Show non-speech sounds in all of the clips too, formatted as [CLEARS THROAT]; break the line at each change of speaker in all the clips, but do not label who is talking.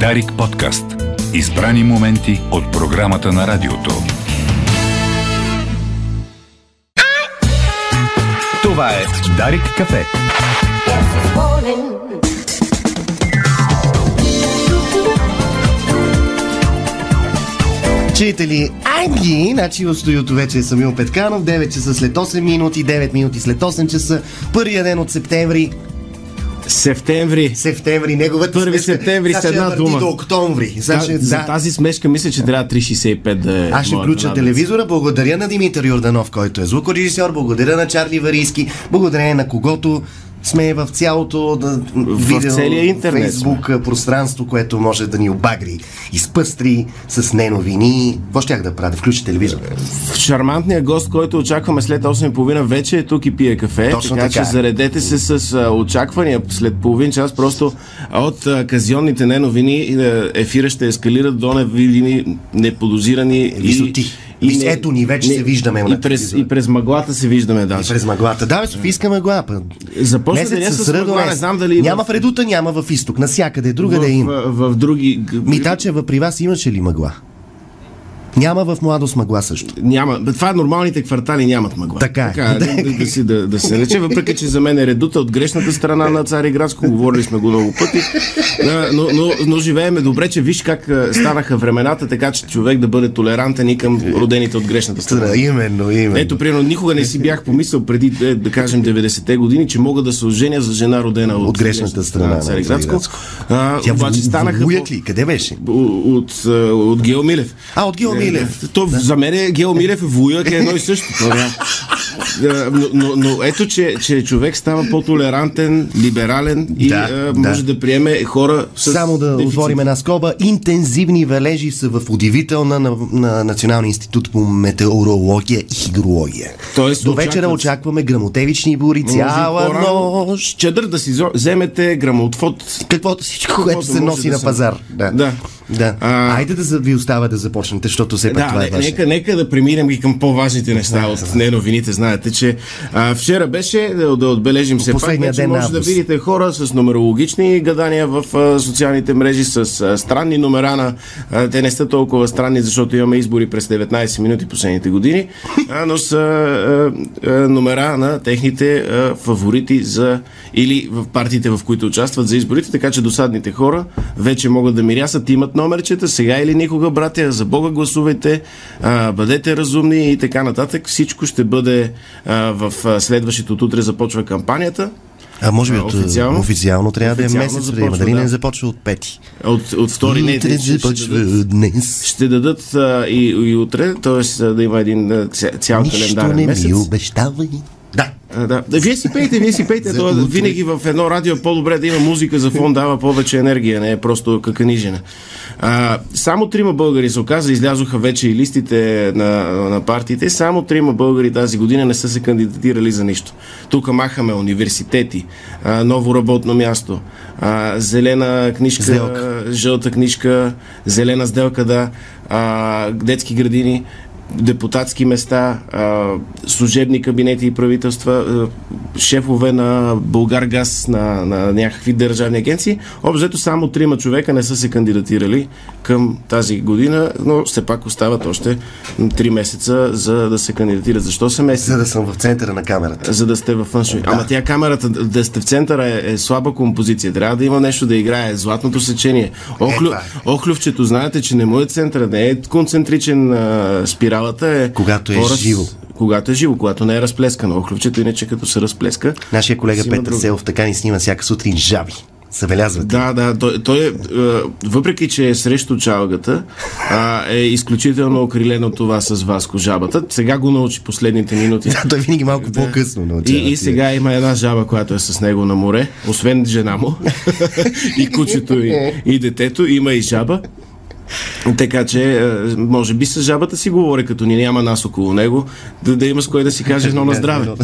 Дарик подкаст. Избрани моменти от програмата на радиото. Това е Дарик кафе.
Читали, айди, значи в студиото вече е Самил Петканов, 9 часа след 8 минути, 9 минути след 8 часа, първия ден от септември,
Септември.
септември, неговата
Първи
смешка,
септември с една дума.
до октомври. Сега ще-
Да, за
да.
тази смешка мисля, че трябва 3,65 да е.
Аз ще включа
надница.
телевизора. Благодаря на Димитър Йорданов, който е звукорежисьор. Благодаря на Чарли Варийски. Благодарение на когото сме в цялото да, видео,
целия интернет
Фейсбук пространство, което може да ни обагри, изпъстри с неновини. Какво щях да правя? Да включи телевизор.
Шармантният гост, който очакваме след 8.30 вече е тук и пие кафе.
Точно
така,
така
че
е.
заредете се с а, очаквания след половин час. Просто от а, казионните неновини а, ефира ще ескалира до невидими, неподозирани
Висоти. Виж, ето ни, вече се виждаме
И през, и през мъглата се виждаме даже.
През мъглата. Да, бе, Софийска мъгла.
Започна деня с мъгла, не знам дали
Няма
в-
в редута, няма в изток. Насякъде, другаде
в,
има.
в, в други...
Митачева, при вас имаше ли мъгла? Няма в младост мъгла също.
Няма. Това нормалните квартали нямат мъгла.
Така е.
Така, да, да, си, да, да се рече, въпреки че за мен е редута от грешната страна на Цариградско, говорили сме го много пъти, но, но, но живееме добре, че виж как станаха времената, така че човек да бъде толерантен и към родените от грешната страна.
Именно, именно.
Ето, примерно, никога не си бях помислял преди, е, да кажем, 90-те години, че мога да се оженя за жена родена от,
От грешната страна на
Цариградско. А,
Тя
обаче станаха...
Ли? Къде беше?
от, от, от Гео Милев.
А, от Гео Милев.
То, За мен е Гео Милев и Вуяк е едно и също. Да. Да, но, но, но ето, че, че човек става по-толерантен, либерален и
Да,
а,
да.
може да приеме хора с
Само да
дефицит.
отворим една скоба. Интензивни валежи са в удивителна на, на Националния институт по метеорология и хидрология.
Тоест,
До вечера очакваме грамотевични бури цяла нощ.
Чадър да си вземете грамотвод.
Каквото всичко, което се носи
да
на пазар. Да.
Да.
Да.
А-
Айде да ви остава да започнете, защото все пак
Да,
това е ваше.
нека, нека да преминем и към по-важните неща от не новините. Знаете, че а, вчера беше да, да отбележим се пак, вече
ден на
може да видите хора с нумерологични гадания в а, социалните мрежи, с а, странни номера на... А, те не са толкова странни, защото имаме избори през 19 минути последните години, а, но са а, а, номера на техните а, фаворити за или в партиите, в които участват за изборите, така че досадните хора вече могат да мирясат, имат номерчета, сега или никога, братя, за Бога гласувайте, а, бъдете разумни и така нататък. Всичко ще бъде а, в а, следващото от утре започва кампанията.
А може би
А,
от,
официално?
официално трябва
Официално
да е месец,
започва.
Дали
да.
не започва от пети?
От, от втори не,
Утре
ще-
започва
дадат-
днес.
ще дадат а, и, и утре, т.е. да има един цял
Нищо
календарен
не
месец.
ми обещавай. Да.
А, да. Вие си пейте, вие си пейте.
За
То,
утре.
винаги в едно радио е по-добре да има музика за фон, дава повече енергия, не е просто каканижена. А, само трима българи се оказа, излязоха вече и листите на, на партиите. Само трима българи тази година не са се кандидатирали за нищо. Тук махаме университети, а, ново работно място, а, зелена книжка,
Сделка.
жълта книжка, зелена сделка, да, а, детски градини депутатски места, служебни кабинети и правителства, шефове на Българгаз, на, на някакви държавни агенции. Обзето само трима човека не са се кандидатирали към тази година, но все пак остават още три месеца за да се кандидатират. Защо са месеци?
За да съм в центъра на камерата.
За да сте във фъншуй. Да. Ама тя камерата, да сте в центъра е, е слаба композиция. Трябва да има нещо да играе. Златното сечение. Охлю,
това е.
охлювчето, знаете, че не му е центъра, не е концентричен а, спиралата. Е
Когато е
по-раз-
живо.
Когато е живо, когато не е разплескано. Охлювчето, иначе като се разплеска.
Нашия колега Петър
друго.
Селов така ни снима всяка сутрин жаби. Забелязвате.
Да, да, той, той е, е, въпреки че е срещу чалгата, а, е изключително окрилен от това с Васко жабата. Сега го научи последните минути.
Да, той винаги малко по-късно научава.
И, и сега има една жаба, която е с него на море, освен жена му [LAUGHS] и кучето и, и детето, има и жаба. Така че, е, може би с жабата си говори, като ни няма нас около него, да, да има с кой да си каже едно [LAUGHS] на здраве. [LAUGHS]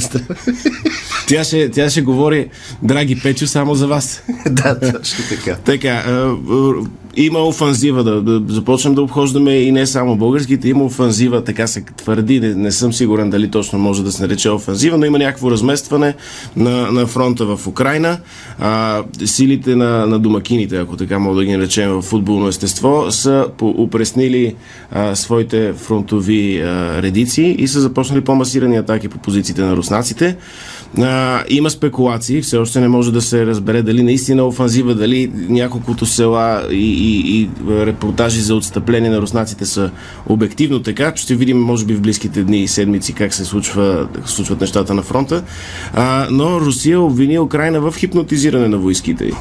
Тя ще, тя ще говори, драги Печо, само за вас. [LAUGHS]
да, точно така.
Така, а, а, има офанзива, да, да започнем да обхождаме и не само българските, има офанзива, така се твърди, не, не съм сигурен дали точно може да се нарече офанзива, но има някакво разместване на, на фронта в Украина. А, силите на, на домакините, ако така мога да ги наречем в футболно естество, са упреснили а, своите фронтови а, редици и са започнали по-масирани атаки по позициите на руснаците. А, има спекулации, все още не може да се разбере дали наистина офанзива, дали няколкото села и, и, и репортажи за отстъпление на руснаците са обективно така. Ще видим, може би, в близките дни и седмици как се случва, случват нещата на фронта. А, но Русия обвини Украина в хипнотизиране на войските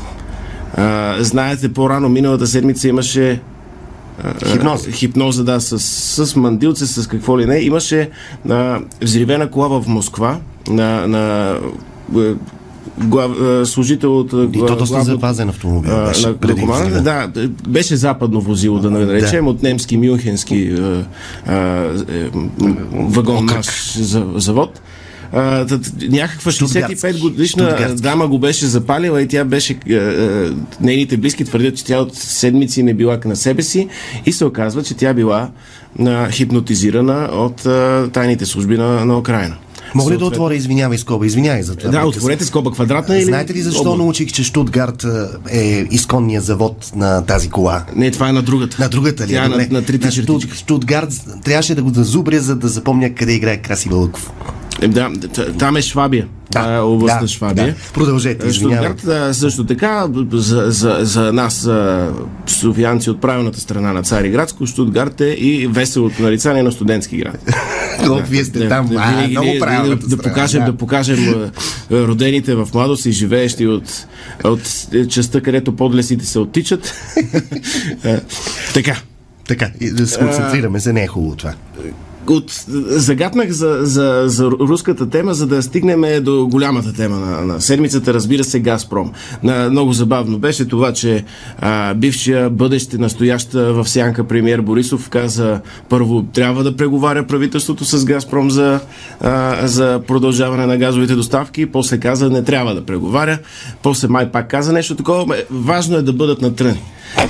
А, знаете, по-рано миналата седмица имаше
Хипноза.
Хипноза, да, с, с мандилце, с какво ли не. Имаше а, взривена кола в Москва на, на глав, служител от...
И то доста запазен автомобил беше
на, преди на Да, беше западно возило, да наречем, да. от немски мюнхенски а, а, вагон наш завод. А, някаква 65 годишна дама го беше запалила и тя беше, а, а, нейните близки твърдят, че тя от седмици не била на себе си и се оказва, че тя била а, хипнотизирана от а, тайните служби на, на Украина.
Мога ли да отворя, извинявай, скоба, извинявай за това.
Да, отворете скоба квадратна или...
Знаете ли защо облак? научих, че Штутгарт е изконният завод на тази кола?
Не, това е на другата.
На другата ли?
Тя е на, на трите на Штут,
Штутгарт трябваше да го зазубря, за да запомня къде играе Краси Вълков.
Е, да, там е Швабия.
Да,
е област
да,
Швабия.
Да. Продължете, извинявам.
Штутгарт също така, за, за, за нас, софиянци от правилната страна на Цариградско, Штутгарт е и веселото нарицание на студентски град. [LAUGHS]
Колко вие сте там, да, винаги, много
да, да, покажем, да. да покажем родените в младост и живеещи от, от частта, където подлесите се оттичат. [LAUGHS] така.
Така, да се концентрираме се, не е хубаво това
от, загатнах за, за, за руската тема, за да стигнем до голямата тема на, на седмицата, разбира се, Газпром. На, много забавно беше това, че а, бившия бъдещ настояща в сянка премьер Борисов каза първо трябва да преговаря правителството с Газпром за, а, за продължаване на газовите доставки, после каза не трябва да преговаря, после май пак каза нещо такова. Важно е да бъдат натръни.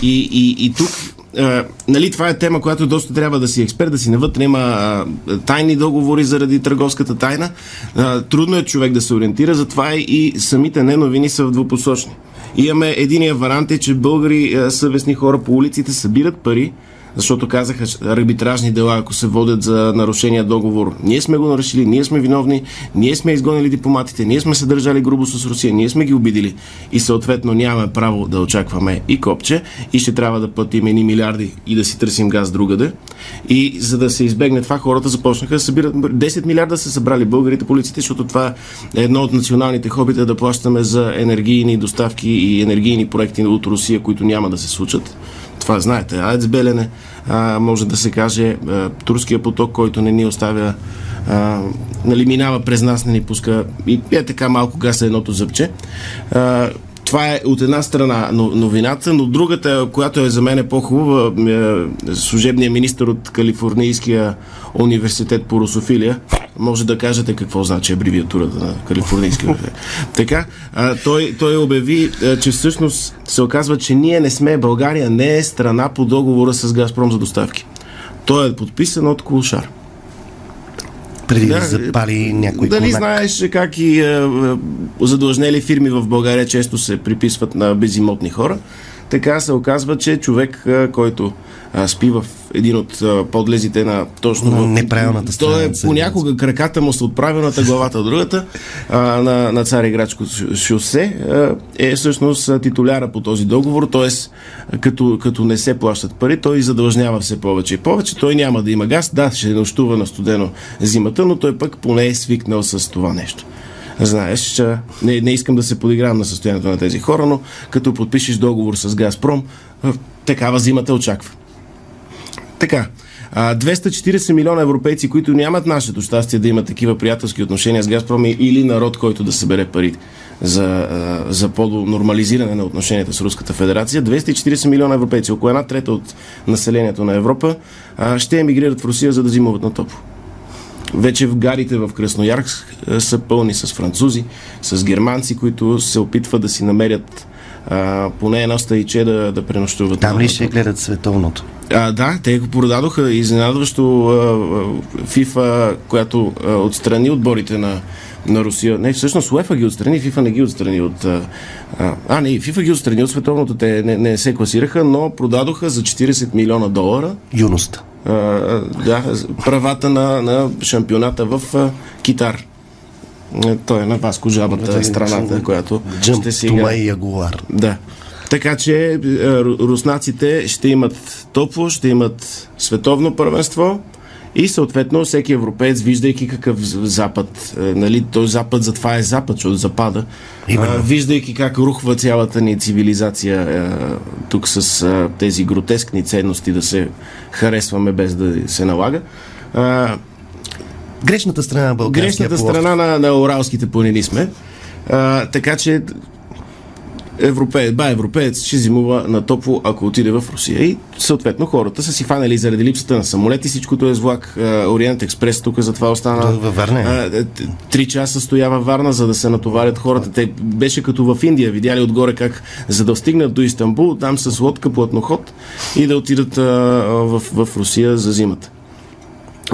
И, и, и тук а, нали, това е тема, която доста трябва да си експерт, да си навътре има а, тайни договори заради търговската тайна. А, трудно е човек да се ориентира, затова и самите неновини са в двупосочни. Имаме единия варант е, че българи а, съвестни хора по улиците събират пари, защото казаха арбитражни дела, ако се водят за нарушения договор. Ние сме го нарушили, ние сме виновни, ние сме изгонили дипломатите, ние сме се държали грубо с Русия, ние сме ги обидили и съответно нямаме право да очакваме и копче и ще трябва да платим едни милиарди и да си търсим газ другаде. И за да се избегне това, хората започнаха да събират 10 милиарда са събрали българите полиците, защото това е едно от националните хобита да плащаме за енергийни доставки и енергийни проекти от Русия, които няма да се случат това знаете. Аец Белене, а, може да се каже, а, турския поток, който не ни оставя а, нали, минава през нас, не ни пуска и е така малко гаса едното зъбче. А, това е от една страна новината, но другата, която е за мен е по-хубава, е, служебният министр от Калифорнийския университет по русофилия, може да кажете какво значи абревиатурата на Калифорнийския университет. така, той, той обяви, а, че всъщност се оказва, че ние не сме, България не е страна по договора с Газпром за доставки. Той е подписан от Кулшар
преди да, да запали някой
Дали конак. знаеш как и е, задлъжнели фирми в България често се приписват на безимотни хора? Така се оказва, че човек, който а, спи в един от а, подлезите на точно...
На неправилната страна.
Той е понякога краката му са от правилната, главата от другата а, на, на Цареградско шосе а, е всъщност титуляра по този договор, т.е. Като, като не се плащат пари, той задължнява все повече и повече. Той няма да има газ, да, ще нощува на студено зимата, но той пък поне е свикнал с това нещо. Знаеш, че не, не искам да се подигравам на състоянието на тези хора, но като подпишеш договор с Газпром, такава зимата очаква. Така. 240 милиона европейци, които нямат нашето щастие да имат такива приятелски отношения с Газпром или народ, който да събере парите за, за по-нормализиране на отношенията с Руската федерация. 240 милиона европейци, около една трета от населението на Европа, ще емигрират в Русия, за да зимуват на топло. Вече в гарите в Красноярск са пълни с французи, с германци, които се опитват да си намерят а, поне едно стайче да, да пренощуват.
Там ли ще гледат световното?
а, да, те го продадоха изненадващо а, а, FIFA, която а, отстрани отборите на, на Русия. Не, всъщност УЕФА ги отстрани, FIFA не ги отстрани от... А, а, не, FIFA ги отстрани от световното, те не, не се класираха, но продадоха за 40 милиона долара
Юност.
а, да, правата на, на шампионата в а, Китар. Е, Той е на Васко Жабата, страната, която
Джъмп,
ще си
Тума и Ягуар.
Да. Така че е, ру- руснаците ще имат топло, ще имат световно първенство и съответно всеки европеец, виждайки какъв запад, е, нали, той запад затова е запад, защото запада,
Именно.
а, виждайки как рухва цялата ни цивилизация е, тук с а, тези гротескни ценности да се харесваме без да се налага. А,
Грешната страна на Българския
грешната
полуостров.
страна на, на Уралските планини сме. А, така че европеец, ба, европеец ще зимува на топло, ако отиде в Русия. И съответно хората са си фанали заради липсата на самолети, всичкото е с влак. Ориент Експрес тук затова остана.
Да, във Варна е.
т- Три часа стоя във Варна, за да се натоварят хората. Те беше като в Индия, видяли отгоре как за да стигнат до Истанбул, там с лодка платноход и да отидат а, в, в Русия за зимата.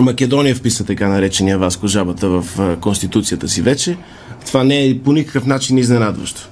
Македония вписа така наречения Васко Жабата в конституцията си вече. Това не е по никакъв начин изненадващо.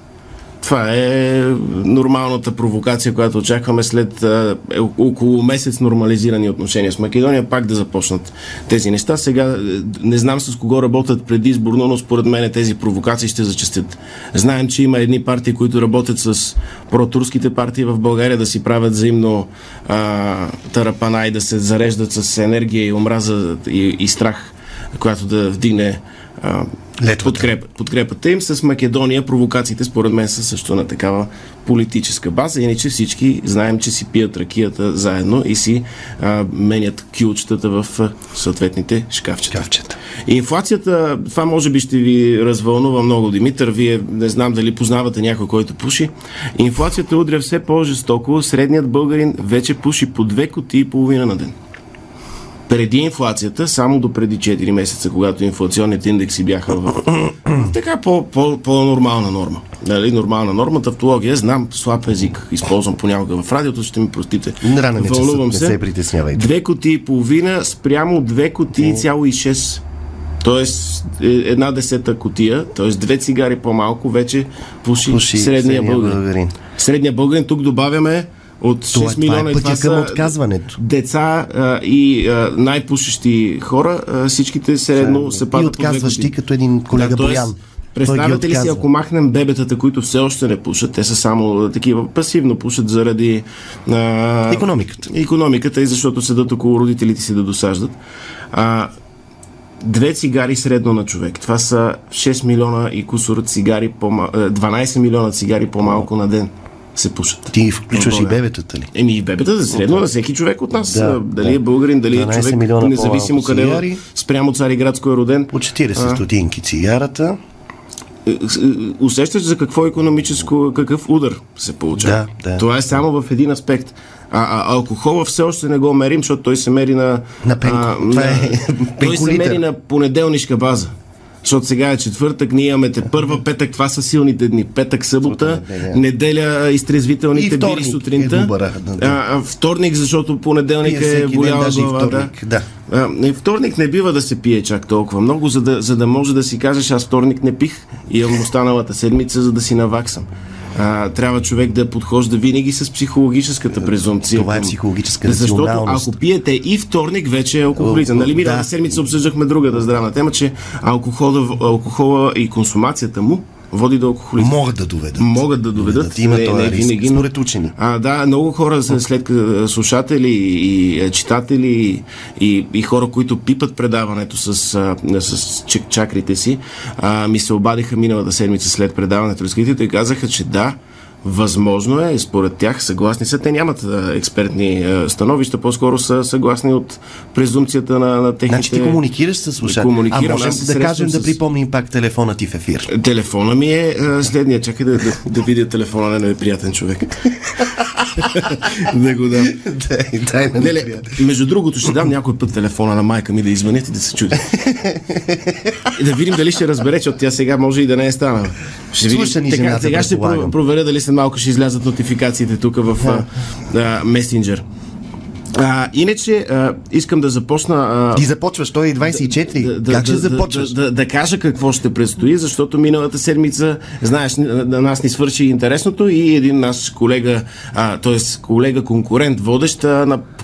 Това е нормалната провокация, която очакваме след а, е, около месец нормализирани отношения с Македония, пак да започнат тези неща. Сега е, не знам с кого работят предизборно, но според мен тези провокации ще зачастят. Знаем, че има едни партии, които работят с протурските партии в България да си правят взаимно а, тарапана и да се зареждат с енергия и омраза и, и страх, която да вдигне а,
Летвата.
подкреп, подкрепата им с Македония. Провокациите според мен са също на такава политическа база. Иначе всички знаем, че си пият ракията заедно и си а, менят кюлчетата в съответните шкафчета.
Шкафчета.
Инфлацията, това може би ще ви развълнува много, Димитър. Вие не знам дали познавате някой, който пуши. Инфлацията удря все по-жестоко. Средният българин вече пуши по две кутии и половина на ден преди инфлацията, само до преди 4 месеца, когато инфлационните индекси бяха в така по, по, по-нормална норма. Нали, нормална норма, тавтология, знам слаб език, използвам понякога в радиото, ще ми простите.
Ранен е часът,
Вълнувам
не се притеснявайте.
Две кутии и половина спрямо две кутии цяло и 6. Тоест е, една десета кутия, т.е. две цигари по-малко, вече пуши,
Пуши
средния
средния
българин.
българин.
Средния българин, тук добавяме от 6
Това, това
милиона
е
и
пътя
това
към отказването.
деца а, и а, най-пушещи хора, а, всичките средно се
И
падат
отказваш
години.
ти като един колега
тоест,
Боян.
Представяте ли си, ако махнем бебетата, които все още не пушат, те са само такива пасивно пушат заради а,
Економиката.
економиката и защото седат около родителите си да досаждат. А, две цигари средно на човек. Това са 6 милиона и кусор цигари, по 12 милиона цигари по-малко на ден се пушат.
Ти включваш и
България.
бебетата ли?
Еми и бебета за средно на всеки човек от нас.
Да,
Да, дали
да.
е българин, дали е
12
човек, независимо къде е, спрямо Цариградско е роден.
По 40 стотинки цигарата.
Е, е, Усещаш за какво економическо, какъв удар се получава.
Да, да.
Това е само в един аспект. А, а алкохола все още не го мерим, защото той се мери на...
На пенко. Това
на- [LAUGHS]
е
той се мери на понеделнишка база. Защото сега е четвъртък, ние имаме те първа петък, това са силните дни. Петък, събота,
неделя.
изтрезвителните бири
е
сутринта.
добър, да, да.
А, а, вторник, защото понеделник е
и
глава.
вторник, да.
А, вторник не бива да се пие чак толкова много, за да, за да може да си кажеш, аз вторник не пих и останалата седмица, за да си наваксам. А, трябва човек да подхожда винаги с психологическата презумпция.
Това е психологическа
Защото ако пиете и вторник, вече е алкохолизъм. Нали, миналата
да.
седмица обсъждахме другата здравна тема, че алкохола, алкохола и консумацията му води до алкохолизъм.
Могат да доведат.
Могат да доведат.
Има
не,
този
не
риск,
винаги, но-
според учени.
А, да, много хора след слушатели и е, читатели и, и хора, които пипат предаването с, с чак- чакрите си, а, ми се обадиха миналата седмица след предаването разкритието и казаха, че да, Възможно е, според тях, съгласни са. Те нямат а, експертни а, становища, по-скоро са съгласни от презумцията на, на техните...
Значи ти комуникираш с слушатели. А
Комуникирам,
можем
аз се
да кажем да
с-
припомним пак телефона ти в ефир.
Телефона ми е а, следния. Чакай да, да, да видя телефона на неприятен човек. [LAUGHS] да го дам.
дай, дай на
не, между другото ще дам някой път телефона на майка ми да извънят и да се чуди. [LAUGHS] И да видим дали ще разбере, че от тя сега може и да не е станала. Ще видим.
Слуша ни
Така,
жената,
сега ще проверя дали след малко ще излязат нотификациите тук в а, а, месенджер. А, иначе а, искам да започна а,
Ти започваш, той е 24. как ще започваш?
Да, да, да кажа какво ще предстои, защото миналата седмица, знаеш, на, на нас ни свърши интересното и един наш колега, т.е. колега конкурент, водещ,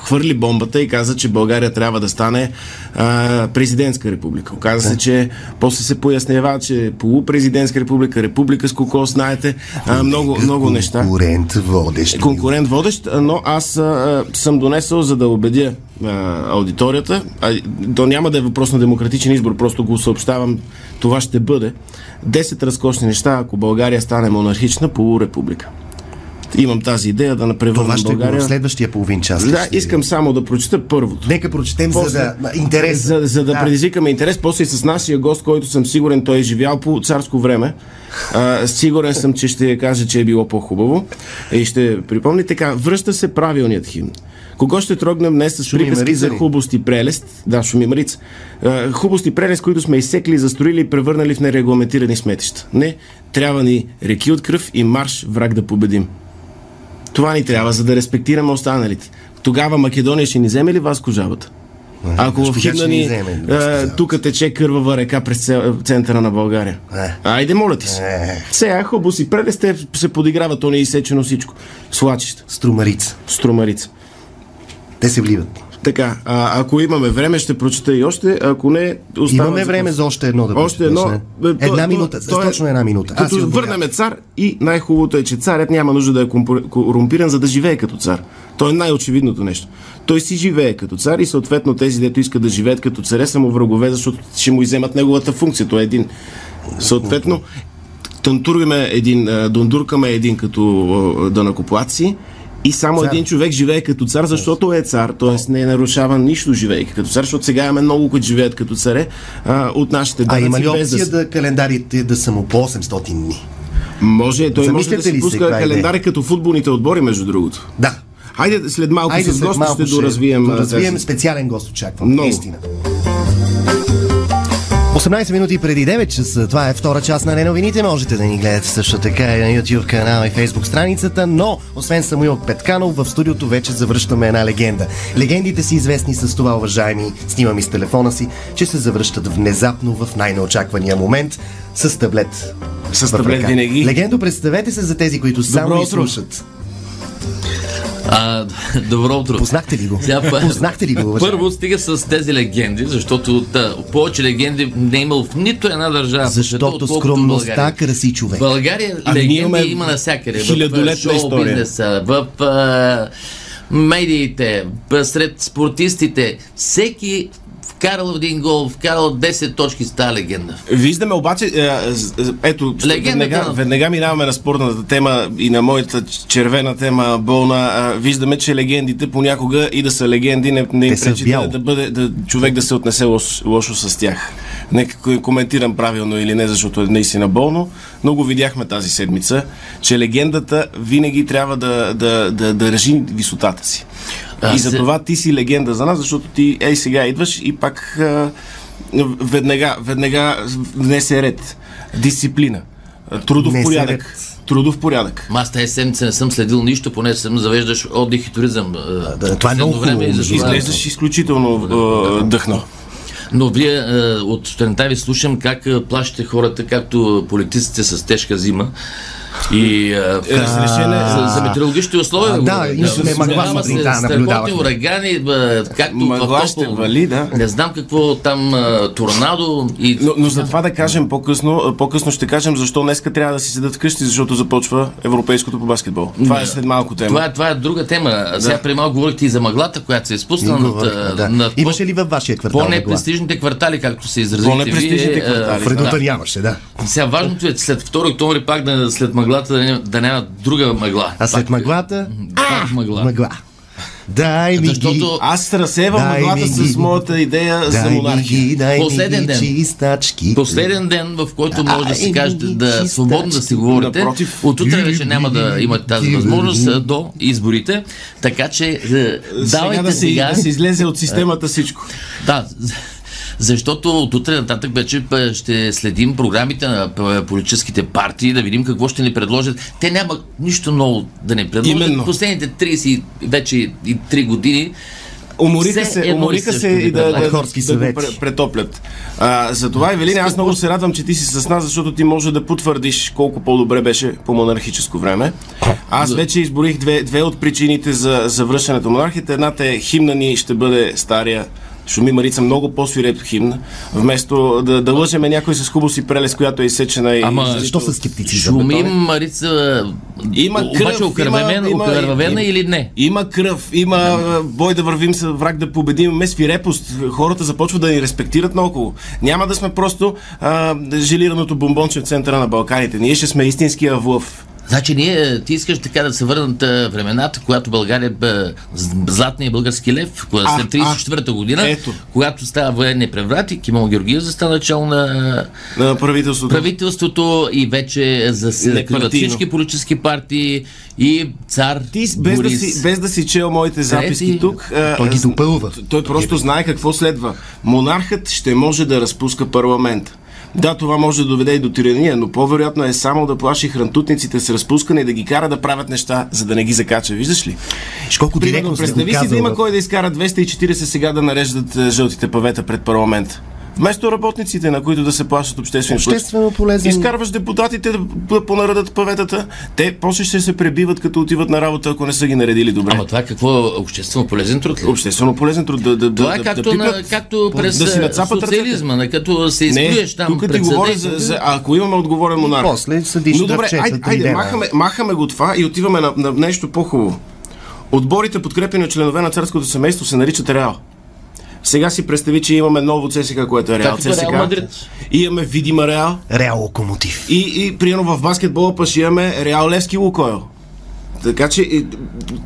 хвърли бомбата и каза, че България трябва да стане а, президентска република. Оказа се, че после се пояснява, че полупрезидентска република, република с кокос, знаете, а, много, много неща
Конкурент водещ.
конкурент водещ, но аз а, съм донесъл за да убедя а, аудиторията. А, то няма да е въпрос на демократичен избор, просто го съобщавам. Това ще бъде 10 разкошни неща, ако България стане монархична полурепублика. Имам тази идея да
Това
превърна
ще го
България.
в следващия половин час.
Да,
ще-
искам само да прочета първото.
Нека прочетем
После-
за да... Интерес.
За, за да, предизвикаме интерес, после и с нашия гост, който съм сигурен, той е живял по царско време. А, сигурен съм, че ще каже, че е било по-хубаво. И ще припомни така. Връща се правилният химн. Кого ще трогнем днес с приказки за хубост и прелест? Да, Шуми Марица. А, хубост и прелест, които сме изсекли, застроили и превърнали в нерегламентирани сметища. Не, трябва ни реки от кръв и марш враг да победим. Това ни трябва, за да респектираме останалите. Тогава Македония ще ни вземе ли вас кожабата? Ако в
ще ни вземе,
е, тук тече кървава река през центъра на България.
Е.
Айде, моля ти се.
Е.
Сега хубаво си прелесте се подиграва, то не е изсечено всичко. Слачища,
Струмарица.
струмарица.
Те се вливат.
Така, а, ако имаме време, ще прочета и още. Ако не, остават
Имаме време за още едно да
още едно.
не?
то-
Една
то-
минута.
то е-
Точно една минута. Аз
Като
отборявам.
върнем цар и най-хубавото е, че царят няма нужда да е корумпиран, за да живее като цар. То е най-очевидното нещо. Той си живее като цар и съответно тези, дето искат да живеят като царе, са му врагове, защото ще му иземат неговата функция. Той е един. Съответно, тантургаме един, дондуркаме един като дънакоплаци и само
Цар.
един човек живее като цар, защото е цар, т.е. не нарушава нищо живейки като цар, защото сега имаме много, които живеят като царе а, от нашите
А
данъци.
има ли
да
опция
са-
да календарите да са му по 800 дни?
Може, той може
Замисляте
да си пуска
е
календари като футболните отбори, между другото.
Да.
Хайде след малко
Айде
с гости
малко
ще доразвием. а,
доразвием
тези-
специален гост очаквам.
Много.
Наистина. 18 минути преди 9 часа. Това е втора част на неновините. Можете да ни гледате също така и на YouTube канала и Facebook страницата, но освен Самуил Петканов, в студиото вече завръщаме една легенда. Легендите си известни с това, уважаеми, снимам и с телефона си, че се завръщат внезапно в най-неочаквания момент с таблет.
С таблет винаги.
Легендо, представете се за тези, които само
Добро
ни слушат.
А, добро утро.
Познахте ли го?
Сега,
Познахте ли го, уважаеми?
Първо стига с тези легенди, защото да, повече легенди не е имал в нито една държава.
Защото скромността
България.
краси човек.
България
Ами ние
легенди
имаме
има навсякъде.
хилядолетна
в шоу
история.
бизнеса, в а, медиите, сред спортистите. Всеки вкарал един гол, вкарал 10 точки с тази легенда.
Виждаме обаче, е, з- ето,
Легендата
веднага,
на-
веднага минаваме на спортната тема и на моята червена тема болна. Виждаме, че легендите понякога и да са легенди, не, не им пречи да, да, бъде, да, човек да се отнесе лош, лошо с тях. Нека ко- коментирам правилно или не, защото е наистина болно, но го видяхме тази седмица, че легендата винаги трябва да, да, да, да държи висотата си.
А,
и за това ти си легенда за нас, защото ти ей сега идваш и пак а, веднага, веднага внесе ред. Дисциплина. Трудов
Внесе
порядък.
ред.
Трудов порядък.
Ма Аз тази седмица не съм следил нищо, поне съм завеждаш отдих и туризъм. а,
да, това е много
време и
хубаво,
Изглеждаш изключително а, дъхнал.
Но вие от сутринта ви слушам как плащате хората, както политиците с тежка зима. И е,
е
за, за метеорологичните условия.
А, да, мъгла
Наблюдава се
сутринта, наблюдавахме.
урагани, бе, както
Мъгла
в
ще вали, да.
Не знам какво там е, торнадо и
Но, но за това да кажем по-късно, по-късно ще кажем защо днеска трябва да си седат вкъщи, защото започва Европейското по баскетбол. Това е след малко тема.
това, е- това е друга тема. Сега преди малко говорихте и за мъглата, която се е спуснала
И
над,
да.
над
Имаше ли във вашия квартал
по-непрестижните квартали, както се изразихте
По-непрестижните
е,
квартали.
Да.
нямаше, да.
Сега важното е след 2 октомври пак да, след мъглата да, няма- да няма друга мъгла.
А след мъглата,
Пак мъгла.
мъгла. Дай ми ги.
Защото
Аз разсевам
Дай
мъглата
ми
с
ги.
моята идея за монархия.
ги, дай
Последен ден.
ги чистачки.
последен ден, в който може да си кажете да свободно да си говорите.
Напротив.
От утре вече няма да имате тази възможност а, до изборите. Така че е, давайте
да се,
сега.
да се излезе от системата всичко.
Да, Защото от утре нататък вече п- ще следим програмите на п- политическите партии, да видим какво ще ни предложат. Те няма нищо ново да ни предложат.
Именно.
Последните 30 и вече и 3 години
Умориха се,
и
умориха се и да, да, да,
Хорски
да го претоплят. А, затова, Евелина, аз много се радвам, че ти си с нас, защото ти може да потвърдиш колко по-добре беше по монархическо време. Аз вече изборих две, две от причините за, за връщането на монархията. Едната е химна ни ще бъде стария Шуми Марица много по-свиреп химн, вместо да, да лъжеме някой с хубост и прелест, която е изсечена и...
Ама,
Защо са
Шумим
Тоне?
Марица
Има кръв,
обаче окървавена,
има- има-
окървавена или не?
Има кръв, има а, бой да вървим с враг да победим, имаме свирепост. Хората започват да ни респектират наоколо. Няма да сме просто а, желираното бомбонче в центъра на Балканите. Ние ще сме истинския влъв.
Значи ние, ти искаш така да се върнат а, времената, когато България бе златния български лев, кога-
А,
след 34-та година,
ето.
когато става военния преврат и Кимон Георгиев застана начало на
На правителството.
правителството и вече закриват всички политически партии и цар
Ти без да,
Борис.
си, без да си чел моите записки
Трети.
тук, а,
Той ги допълва.
Той просто знае какво следва. Монархът ще може да разпуска парламент. Да, това може да доведе и до тирания, но по-вероятно е само да плаши хрантутниците с разпускане и да ги кара да правят неща, за да не ги закача. Виждаш ли?
Колко
Примерно, представи си да има кой да изкара 240 сега да нареждат е, жълтите павета пред парламент. Вместо работниците, на които да се плащат обществени.
Обществено полезен.
Изкарваш депутатите да, да понаредат паветата, те после ще се пребиват като отиват на работа, ако не са ги наредили добре.
Ама това какво е обществено полезен труд ли?
Обществено полезен труд да, да,
Това
да,
е както,
да,
на,
пипат,
както през
да си нацапат
социализма, на като се изплюеш там
тук ти говоря за, за, ако имаме отговорен монарх.
после съдиш
Но добре, айде, айде махаме, махаме го това и отиваме на, на нещо по-хубаво. Отборите, подкрепени от членове на царското семейство, се наричат Реал. Сега си представи, че имаме ново ЦСКА, което е Реал
Както Реал
ЦСКА.
Мадрид.
И имаме видима Реал.
Реал локомотив.
И, и примерно в баскетбола пък ще имаме Реал Левски Лукойл. Така че... и-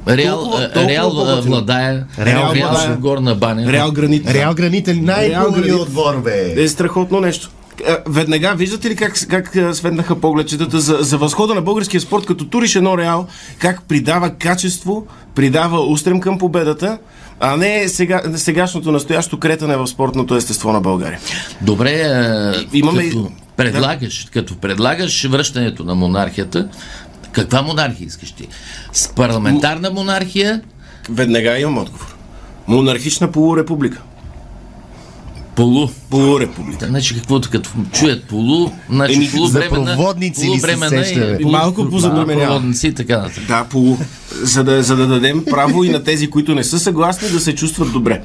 Реал,
толкова-
а,
толкова
Реал а,
по-готино.
владая,
Реал
Реал,
владая.
горна баня.
Реал Гранит.
Реал Гранит е най-хубавият отбор, бе.
Е страхотно нещо. Е, Веднага виждате ли как, как е, светнаха погледчетата за, за възхода на българския спорт, като туриш едно Реал, как придава качество, придава устрем към победата, а не сега, сегашното настоящо кретане в спортното естество на България.
Добре, а,
Имаме-
като предлагаш, като предлагаш връщането на монархията, каква монархия искаш ти? С парламентарна монархия,
Веднага имам отговор. Монархична полурепублика.
Полу.
Полурепублика.
Значи каквото като чуят полу, значи
Еми,
полувременна,
за проводници ли се сеща,
и полу-
Малко позабременява.
проводници и така нататък.
Да, полу. За да, за да дадем право и на тези, които не са съгласни, да се чувстват добре.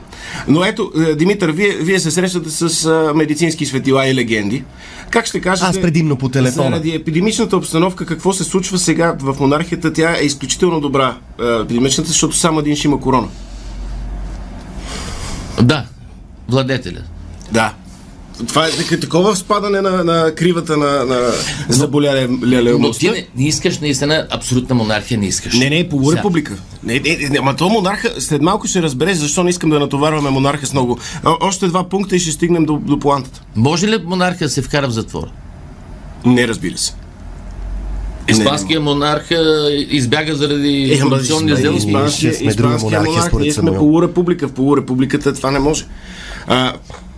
Но ето, е, Димитър, вие, вие се срещате с а, медицински светила и легенди. Как ще кажете?
Аз предимно по телефона.
Заради епидемичната обстановка, какво се случва сега в монархията, тя е изключително добра. а, Епидемичната, защото само един ще има корона.
Да, владетеля.
Да. Това е такова спадане на, на кривата на, на
Но
заболялемостта.
ти не, не искаш наистина абсолютна монархия, не искаш.
Не, не, полурепублика. Не, не, не, ама то монарха, след малко ще разбереш защо не искам да натоварваме монарха с много. О, още два пункта и ще стигнем до, до плантата.
Може ли монарха да се вкара в затвора?
Не, разбира се.
Испанския монарх избяга заради
Е,
корупционни
Испания-
сделки.
Испанския, испанския монарх, ние сме полурепублика. В полурепубликата това не може. А,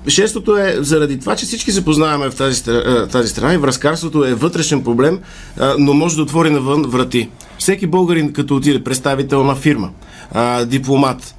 шестото е заради това, че всички се познаваме в тази, а, тази страна и връзкарството е вътрешен проблем, а, но може да отвори навън врати. Всеки българин, като отиде представител на фирма, а, дипломат,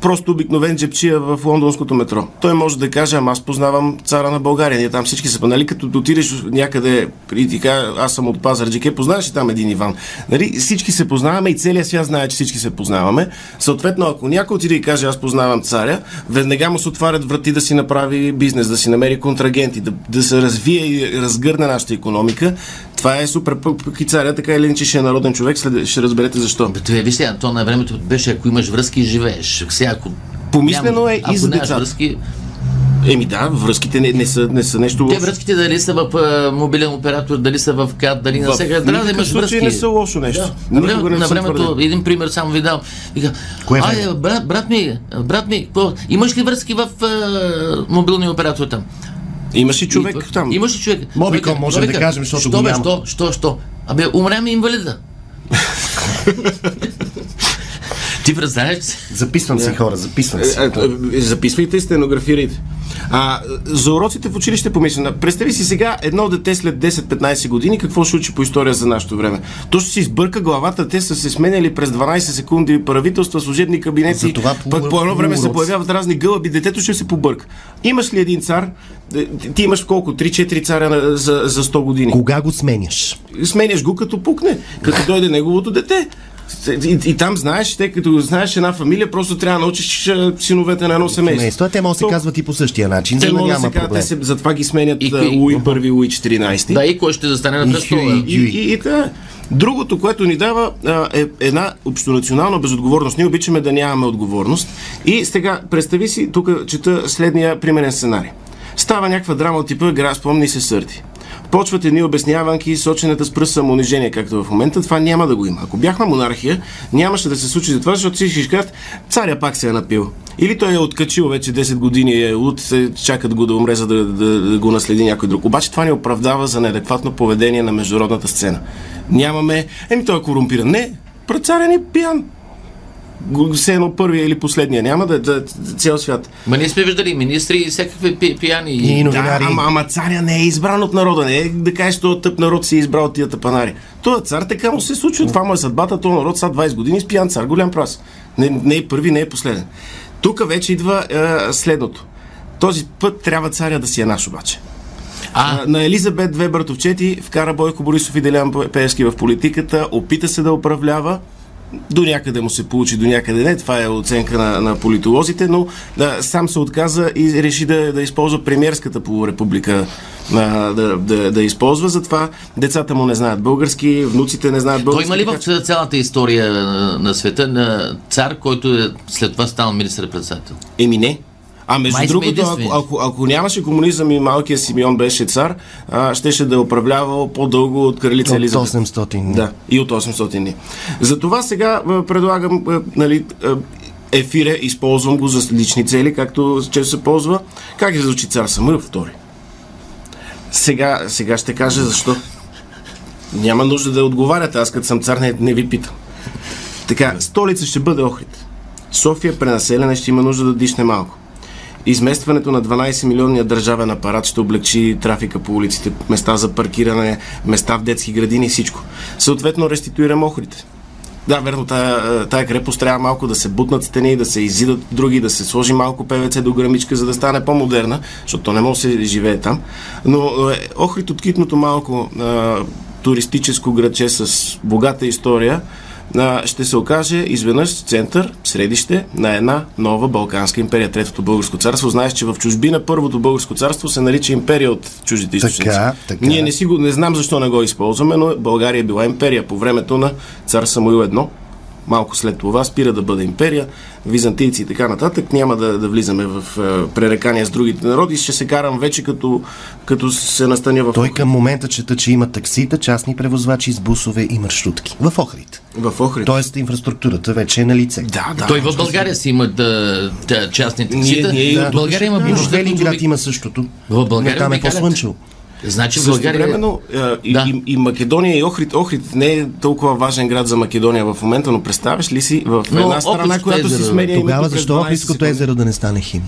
просто обикновен джепчия в лондонското метро. Той може да каже, ама аз познавам цара на България. Ние там всички са, нали, като отидеш някъде и ти кажа, аз съм от Пазарджик, е, познаваш ли там един Иван? Нали, всички се познаваме и целият свят знае, че всички се познаваме. Съответно, ако някой отиде и каже, аз познавам царя, веднага му се отварят врати да си направи бизнес, да си намери контрагенти, да, да се развие и разгърне нашата економика. Това е супер. Пък и царя, така или иначе ще е народен човек, след, ще разберете защо.
Бе, Това, виж сега, то на времето беше, ако имаш връзки, живееш. Сега, ако
Помислено е и за децата.
връзки,
Еми да, връзките не, не, са, не са нещо
те
лошо.
връзките дали са в а, мобилен оператор, дали са в КАД, дали на
В
сега. Трябва да имаш връзки.
не са лошо нещо.
Да. На, време,
не
на времето,
твърдил.
един пример само ви дам. Вика,
Кое
айде,
време?
брат, брат ми, брат ми, какво, имаш ли връзки в а, мобилния оператор там?
Имаш и човек
И-
там.
Имаш ли човек?
Можем
той
да кажем, защото
що,
го няма.
Що, що, що? Абе, умря ми инвалида. [LAUGHS] Ти си?
Записвам си хора, записвам си.
Е, е, е, Записвайте и стенографирайте. А, за уроците в училище помисля. Представи си сега едно дете след 10-15 години какво ще учи по история за нашето време. То ще си сбърка главата, те са се сменяли през 12 секунди правителства, служебни кабинети.
Затова по-
пък по едно време се
уроци.
появяват разни гълъби, детето ще се побърка. Имаш ли един цар? Ти имаш колко? 3-4 царя за, за 100 години.
Кога го сменяш?
Сменяш го като пукне, като дойде неговото дете. И, и там знаеш, те като знаеш една фамилия, просто трябва да научиш а, синовете на едно семейство.
Семейство. Те могат да се казват и по същия начин,
Те могат да се те се, затова ги сменят
И-
и,
и-
Луи първи, Луи 14.
Да, и кой ще застане на
И
престола?
Хюи.
И, и, и, да. Другото, което ни дава а, е една общонационална безотговорност. Ние обичаме да нямаме отговорност. И сега, представи си, тук чета следния примерен сценарий. Става някаква драма от типа Гра, спомни се сърди. Почват едни обясняванки, сочената с пръст самоунижение, както в момента. Това няма да го има. Ако бяхме монархия, нямаше да се случи за това, защото всички ще кажат, царя пак се е напил. Или той е откачил вече 10 години, е луд, чакат го да умре, за да, да, да го наследи някой друг. Обаче това ни оправдава за неадекватно поведение на международната сцена. Нямаме, еми той е корумпиран. Не, працарен е пиян. Все едно първия или последния. Няма да, да, да цял свят.
Ма ние сме виждали министри и всякакви пи, пияни.
И
Да,
новинари.
ама, ама царя не е избран от народа. Не е да кажеш, този тъп народ си е избрал тия тъпанари. Той цар така му се случва. Това му е съдбата. Този народ са 20 години с пиян цар. Голям прас. Не, не е първи, не е последен. Тук вече идва е, следното. Този път трябва царя да си е наш обаче.
А,
А, на Елизабет две братовчети вкара Бойко Борисов и Делян Пеевски в политиката, опита се да управлява, до някъде му се получи, до някъде не. Това е оценка на, на политолозите, но да, сам се отказа и реши да, да използва премьерската полурепублика а, да, да, да използва. Затова децата му не знаят български, внуците не знаят
той
български.
има ли в цялата история на, на света на цар, който е след това станал министър-председател?
Еми не. А между
Май
другото, ако, ако, ако нямаше комунизъм и малкият Симеон беше цар, а, щеше да е управлявал по-дълго от кралица
От
Елизабет.
800 дни.
Да, и от 800 дни. Затова сега а, предлагам а, нали, а, ефира, използвам го за лични цели, както често се ползва. Как е звучи цар Самуил втори? Сега, сега ще кажа защо. Няма нужда да отговаряте, аз като съм цар не, не ви питам. Така, столица ще бъде Охрид. София пренаселена ще има нужда да дишне малко. Изместването на 12 милионния държавен апарат ще облегчи трафика по улиците, места за паркиране, места в детски градини и всичко. Съответно, реституирам охрите. Да, верно, тая, тая крепост трябва малко да се бутнат стени, да се изидат други, да се сложи малко ПВЦ до грамичка, за да стане по-модерна, защото то не може да се живее там. Но е, Охрид от китното малко а, туристическо градче с богата история а, ще се окаже изведнъж център, средище на една нова Балканска империя, Третото българско царство. Знаеш, че в чужбина първото българско царство се нарича империя от чуждите източници.
Така, така.
Ние не, си го, не знам защо не го използваме, но България е била империя по времето на цар Самуил едно. Малко след това спира да бъде империя, византийци и така нататък. Няма да, да влизаме в е, пререкания с другите народи. Ще се карам вече като, като се настаня в,
Той към момента чета, че има таксита, частни превозвачи с бусове и маршрутки. В Охрид.
в Охрид.
Тоест инфраструктурата вече е на лице.
Да, да.
Той в България си има да, да, частни таксита.
ние
в
от
България има
И в
бюджет.
Велинград има същото.
В България
Но там е по-слънчево.
Значи България...
времено и,
Да.
и, и Македония и Охрид. Охрид не е толкова важен град за Македония в момента, но представяш ли си в
Но
една страна, която си
езеро,
сменя името
Тогава защо
12
Охридското езеро да не стане хим?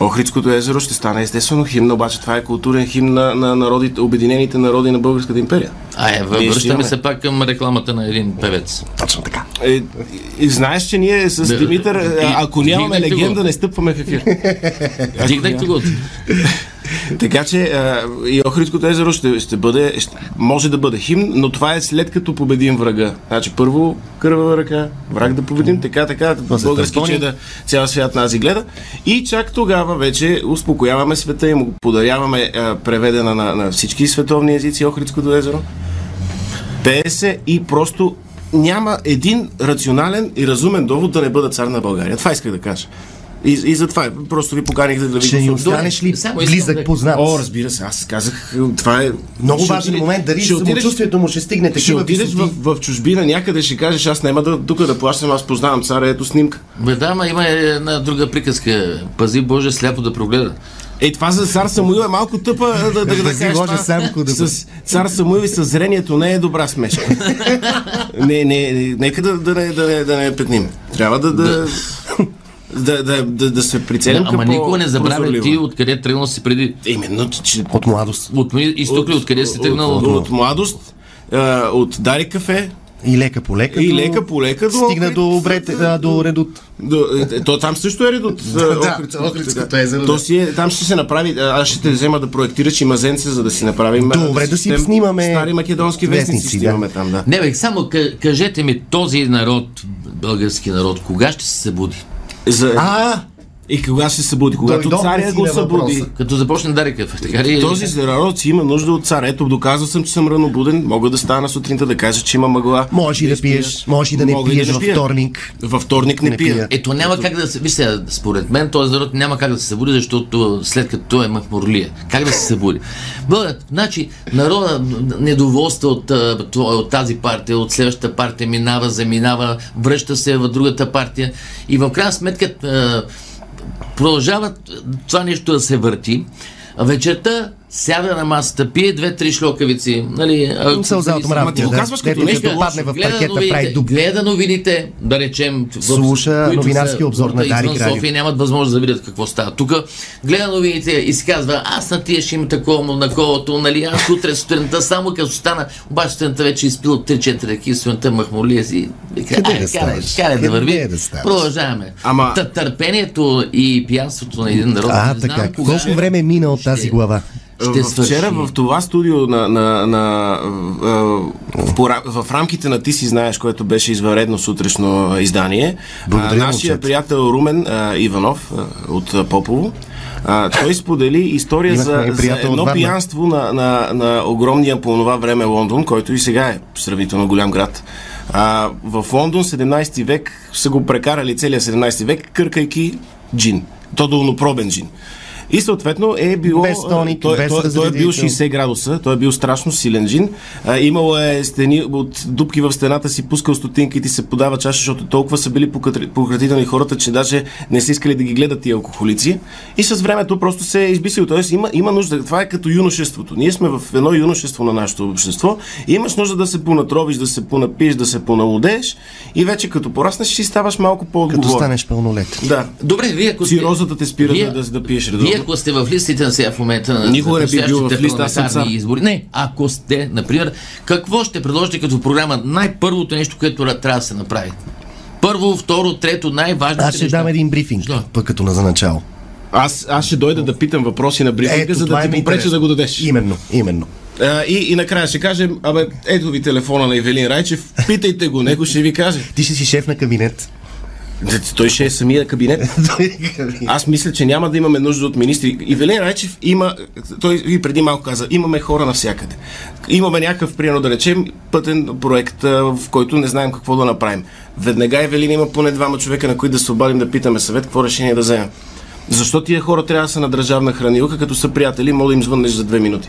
Охридското езеро ще стане естествено химн, обаче това е културен химн на, на народите, Обединените народи на Българската империя.
А, е, връщаме се пак към рекламата на един певец.
Точно така.
Е, и, и знаеш, че ние с
Да,
Димитър, ако нямаме легенда,
го.
не стъпваме в ефир.
Вдигнахте го. [LAUGHS]
така че и Охридското езеро ще, ще бъде, ще, може да бъде химн, но това е след като победим врага. Значи първо кървава ръка, враг да победим, така, така, български, че да цял свят нас и гледа. И чак тогава вече успокояваме света и му подаряваме а, преведена на, на всички световни езици Охридското езеро. Пее се и просто няма един рационален и разумен довод да не бъда цар на България. Това исках да кажа. И, и затова просто ви поканих да, да ви
Ще ни останеш ли
Само
близък
да-
познат?
О, разбира се, аз казах, това е...
Много
ще
важен
отиде-
момент, дали
ще отидеш-
самочувствието му ще стигне
Ще
такива
отидеш
висоти.
в, в чужбина някъде, ще кажеш, аз няма да тук да плащам, аз познавам царя, ето снимка.
Бе, да, ма има една друга приказка. Пази Боже сляпо да прогледа.
Е, това за цар Самуил е малко тъпа да, да, да,
Пази
кажеш
Боже,
това.
самко да
С цар Самуил и с зрението не е добра смешка. не, [LAUGHS] не, не, нека да, да, не, да, не, да не петним. Трябва да, да, да, да, да, да се прицелим
Да, ама никога не забравя ти откъде тръгнал си преди.
Именно, че
От младост.
От изток ли, откъде си тръгнал?
От, от младост, а, от Дари кафе
И лека по лека.
и
до-
лека по лека до
Стигна до, обрете, а, до редут.
До, е, то там също е редот. [LAUGHS]
Да, Охридското езеро,
То
да.
си е, там ще се направи, а, аз ще те взема да проектираш и мазенце, за да си направим.
Добре, да си
систем-
снимаме
Стари македонски вестници,
вестници,
ще
да.
имаме там, да.
Не, бе, само ка- кажете ми, този народ, български народ, кога ще се събуди?
За...
А,
И кога ще се събуди? Когато царя го събуди.
въпроса.
Като започне да река, така ли?
Този народ си има нужда от цар. Ето, доказал съм, че съм ранобуден. Мога да стана сутринта да кажа, че има мъгла.
можеш и да
изпия.
пиеш, можеш и да не
Мога
пиеш
не
във вторник.
Във вторник не,
Не
пия.
пия.
Ето няма как да се... Вижте, според мен този народ няма как да се събуди, защото след като той е махмурлия. Как да се събуди? Бъдат, значи, народа недоволства от, това- от тази партия, от следващата партия минава, заминава, връща се в другата партия и в крайна сметка а, продължава това нещо да се върти. Вечерта сяда на масата, пие две-три шлокавици. Нали, а,
Сълза от
Ама ти го казваш като нещо
падне в паркета, прави
новините,
дуб.
гледа новините, да речем, в-
Слуша новинарски обзор на Дарик Радио.
София нямат възможност да видят какво става. Тук гледа новините и си казва, аз на тия ще им такова, на колото, нали, аз утре сутринта, само като стана, обаче сутринта вече изпил 3-4 ръки, сутринта махмолия си.
Къде
«Айде,
да
да върви. Продължаваме.
Ама-
Та, търпението и пиянството на един народ.
А, така. Колко време е мина от тази глава?
Ще
В-
свърши.
Вчера в това студио на, на, на, в, в рамките на Ти си знаеш, което беше извънредно сутрешно издание,
Благодаря,
а, нашия
момчета.
приятел Румен а, Иванов а, от Попово, а, той сподели история
Имахме
за, за едно пиянство на, на, на огромния по това време Лондон, който и сега е сравнително голям град. А, в Лондон 17 век са го прекарали целия 17 век, къркайки джин. То долнопробен джин. И съответно е било...
Без тоник,
той,
без
той, той е бил
разредител.
60 градуса, той е бил страшно силен джин. А, имало е стени, от дупки в стената си пускал стотинки и ти се подава чаша, защото толкова са били пократителни хората, че даже не са искали да ги гледат тия алкохолици. И с времето просто се е избисил. Тоест има, има нужда. Това е като юношеството. Ние сме в едно юношество на нашето общество. И имаш нужда да се понатровиш, да се понапиеш, да се поналудееш и вече като пораснеш си ставаш малко
Като
по-отговорен.
станеш пълнолетен.
Да.
Добре, вие ако сте...
Цирозата те спира
Вие-
да, да, да пиеш редовно.
Вие ако сте в листите на сега в момента на
Никога не би бил в листа,
парламентарни избори. Не, ако сте, например, какво ще предложите като програма? Най-първото нещо, което трябва да се направи. Първо, второ, трето, най-важното
Аз ще дам един брифинг,
Що?
пък като на за начало.
Аз, аз ще дойда да питам въпроси на брифинга, за
това
да
е
ти
ми
попреча да го дадеш.
Именно, именно.
А, и, и накрая ще кажем, абе, ето ви телефона на Ивелин Райчев, питайте го, него ще ви каже.
Ти ще си шеф на кабинет.
Той ще е самия [LAUGHS] кабинет. Аз мисля, че няма да имаме нужда от министри. Ивелин Райчев има, той и преди малко каза, имаме хора навсякъде. Имаме някакъв, примерно да речем, пътен проект, в който не знаем какво да направим. Веднага Евелин има поне двама човека, на които да се обадим да питаме съвет, какво решение да вземем. Защо тия хора трябва да са на държавна хранилка, като са приятели, мога да им звъннеш за две минути?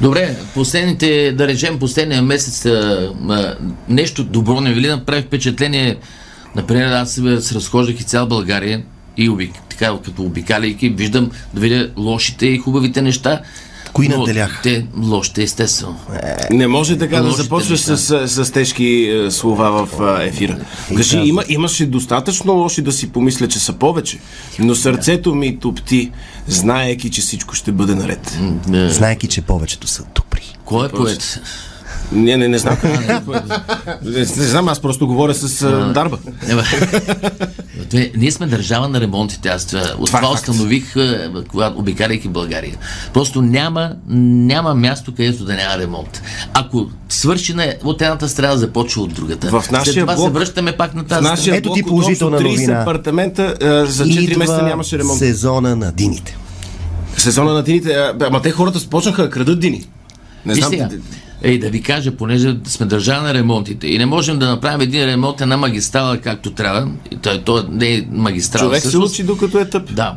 Добре, последните, да речем, последния месец а, а, нещо добро не ви ли направи впечатление? Например, аз се се разхождах и цял България и обик, така, като обикаляйки, виждам да видя лошите и хубавите неща.
Кои
Но
надделяха?
Те, лошите, естествено.
Не може така да започваш с, с тежки е, слова в а, ефира. Кажи, има, имаше достатъчно лоши да си помисля, че са повече, но сърцето ми топти, знаеки, че всичко ще бъде наред.
Е,
Знаеки, че повечето са добри.
Кой е поет?
Не, не, не знам. [LAUGHS] не, не знам, аз просто говоря с а, дарба.
Те, ние сме държава на ремонтите. Аз това, от
Това е
това
факт.
установих, е, когато обикаляйки България. Просто няма, няма място, където да няма ремонт. Ако свърши на, от едната страна, започва от другата.
В нашия
След това
блок-
се връщаме пак на
В
тази
нашия
страна.
Ето ти положителна
общо 30
новина.
апартамента а, за 4 месеца нямаше ремонт.
сезона на дините.
Сезона на дините, ама те хората започнаха да крадат дини. Не знам.
сега, Ей, да ви кажа, понеже сме държава на ремонтите и не можем да направим един ремонт на магистрала както трябва, той, той не е магистрала.
Човек се
всъщност.
учи докато е тъп.
Да.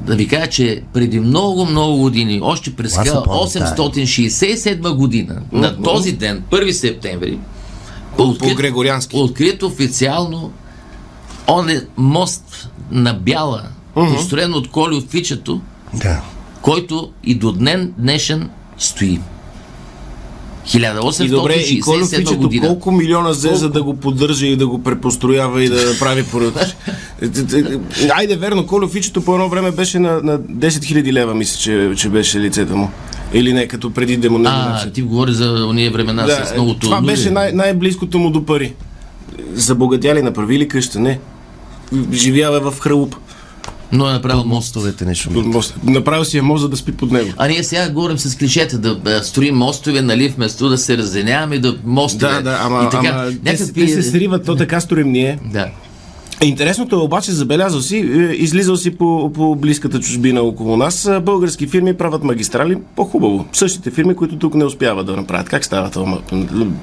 Да ви кажа, че преди много, много години, още през
Аз се помня,
1867 година, на този ден, 1 септември,
Грегориански.
открит официално он е мост на Бяла, построен от Коли от Фичето,
Да.
който и до днен днешен стои.
И добре, и Колю
1867
Фичето
година.
колко милиона взе, за да го поддържа и да го препостроява и да прави поръчки? Айде, верно, Колю Фичето по едно време беше на, на 10 000 лева, мисля, че, че беше лицето му. Или не, като преди
А,
демонизация.
ти говори за уния времена
Да,
с многото
това беше най- най-близкото му до пари. Забогатяли, направили къща, не. Живява в хралуп.
Но е направил мост.
Мостовете не шумят.
Направил си е мост, за да спи под него.
А ние сега говорим с клишета да а, строим мостове, нали, вместо да се разеняваме, да мостове.
Да, да, ама,
и така,
ама
някакви...
те се сриват, то така сторим ние.
Да.
Интересното е обаче, забелязал си, е, излизал си по, по близката чужбина около нас, български фирми правят магистрали по-хубаво. Същите фирми, които тук не успяват да направят. Как става това?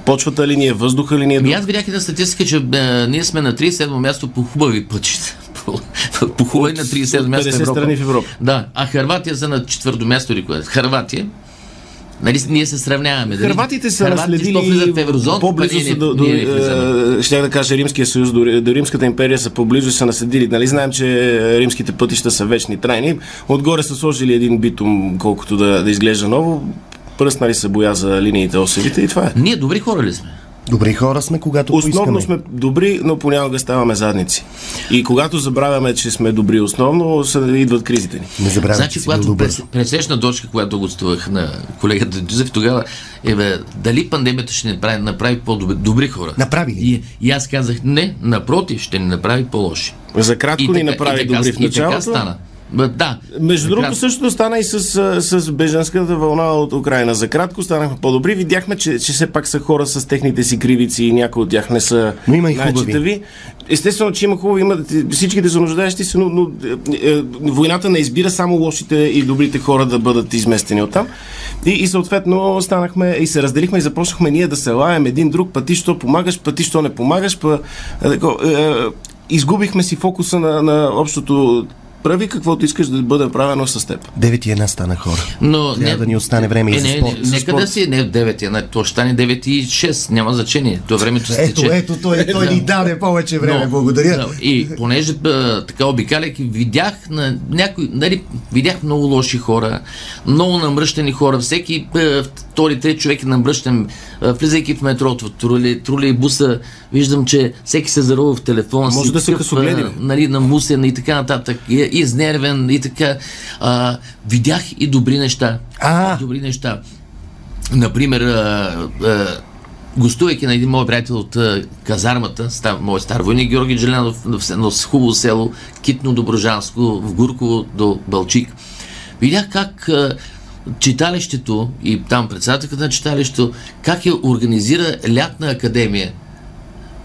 Почвата ли ни е, въздуха ли ни е?
Ми аз видях една статистика, че а, ние сме на 37 място по хубави пътища. [LAUGHS] По, хубави на 37 място
50
в Европа.
страни в Европа.
Да, а Харватия са на четвърто място или кое? Харватия. Нали, ние се сравняваме. дали?
Хърватите са
влизат в
наследили
еврозоната,
по-близо са до, до
влизаме.
е, щях да кажа Римския съюз, до, до Римската империя са поблизо и са наследили. Нали знаем, че римските пътища са вечни, трайни. Отгоре са сложили един битум, колкото да, да изглежда ново. Пръснали са боя за линиите осевите и това е.
Ние добри хора ли сме?
Добри хора сме, когато
Основно
поискаме.
сме добри, но понякога ставаме задници. И когато забравяме, че сме добри основно, са, идват кризите ни.
Не забравяй,
Значи,
че
когато през, пресечна точка, когато гостувах на колегата Джузеф, тогава е бе, дали пандемията ще ни направи, направи по-добри добри хора?
Направи ли?
И, и аз казах, не, напротив, ще ни направи по-лоши.
За кратко ни направи
и така,
добри в
и така
началото.
стана. Да.
Между другото, същото стана и с, с беженската вълна от Украина. За кратко станахме по-добри. Видяхме, че, че все пак са хора с техните си кривици и някои от тях не са
Но има и хубави.
Естествено, че има хубави, има, всичките са нуждаещи се, но, но е, е, войната не избира само лошите и добрите хора да бъдат изместени оттам. И, и съответно станахме и се разделихме и започнахме ние да се лаем един друг, пъти що помагаш, пъти що не помагаш. Па, е, тако, е, изгубихме си фокуса на, на общото прави каквото искаш да бъде правено с теб.
9 и една стана хора.
Но
Трябва да ни остане време и
е,
за
не,
спорт.
Не,
За
нека да си не в 9, една, то ще стане 9 и 6, няма значение. То времето се
Ето,
тече.
ето, той, той ни даде повече време.
Но,
Благодаря.
да, И понеже така обикаляйки, видях на някой, нали, видях много лоши хора, много намръщени хора. Всеки втори, трети човек е намръщен, влизайки в метрото, в трули, трули и буса, виждам, че всеки се зарува в телефона си.
Може да
такъв,
късогледи,
а,
бе.
нали, намусен и така нататък, и, изнервен и така. А, видях и добри неща.
А.
Добри неща. Например, а, а, гостувайки на един мой приятел от а, казармата, стар, мой стар войник Георги Джелянов, в, в хубаво село, Китно Доброжанско, в Гурково до Балчик, видях как а, читалището и там председателката на читалището, как я организира лятна академия.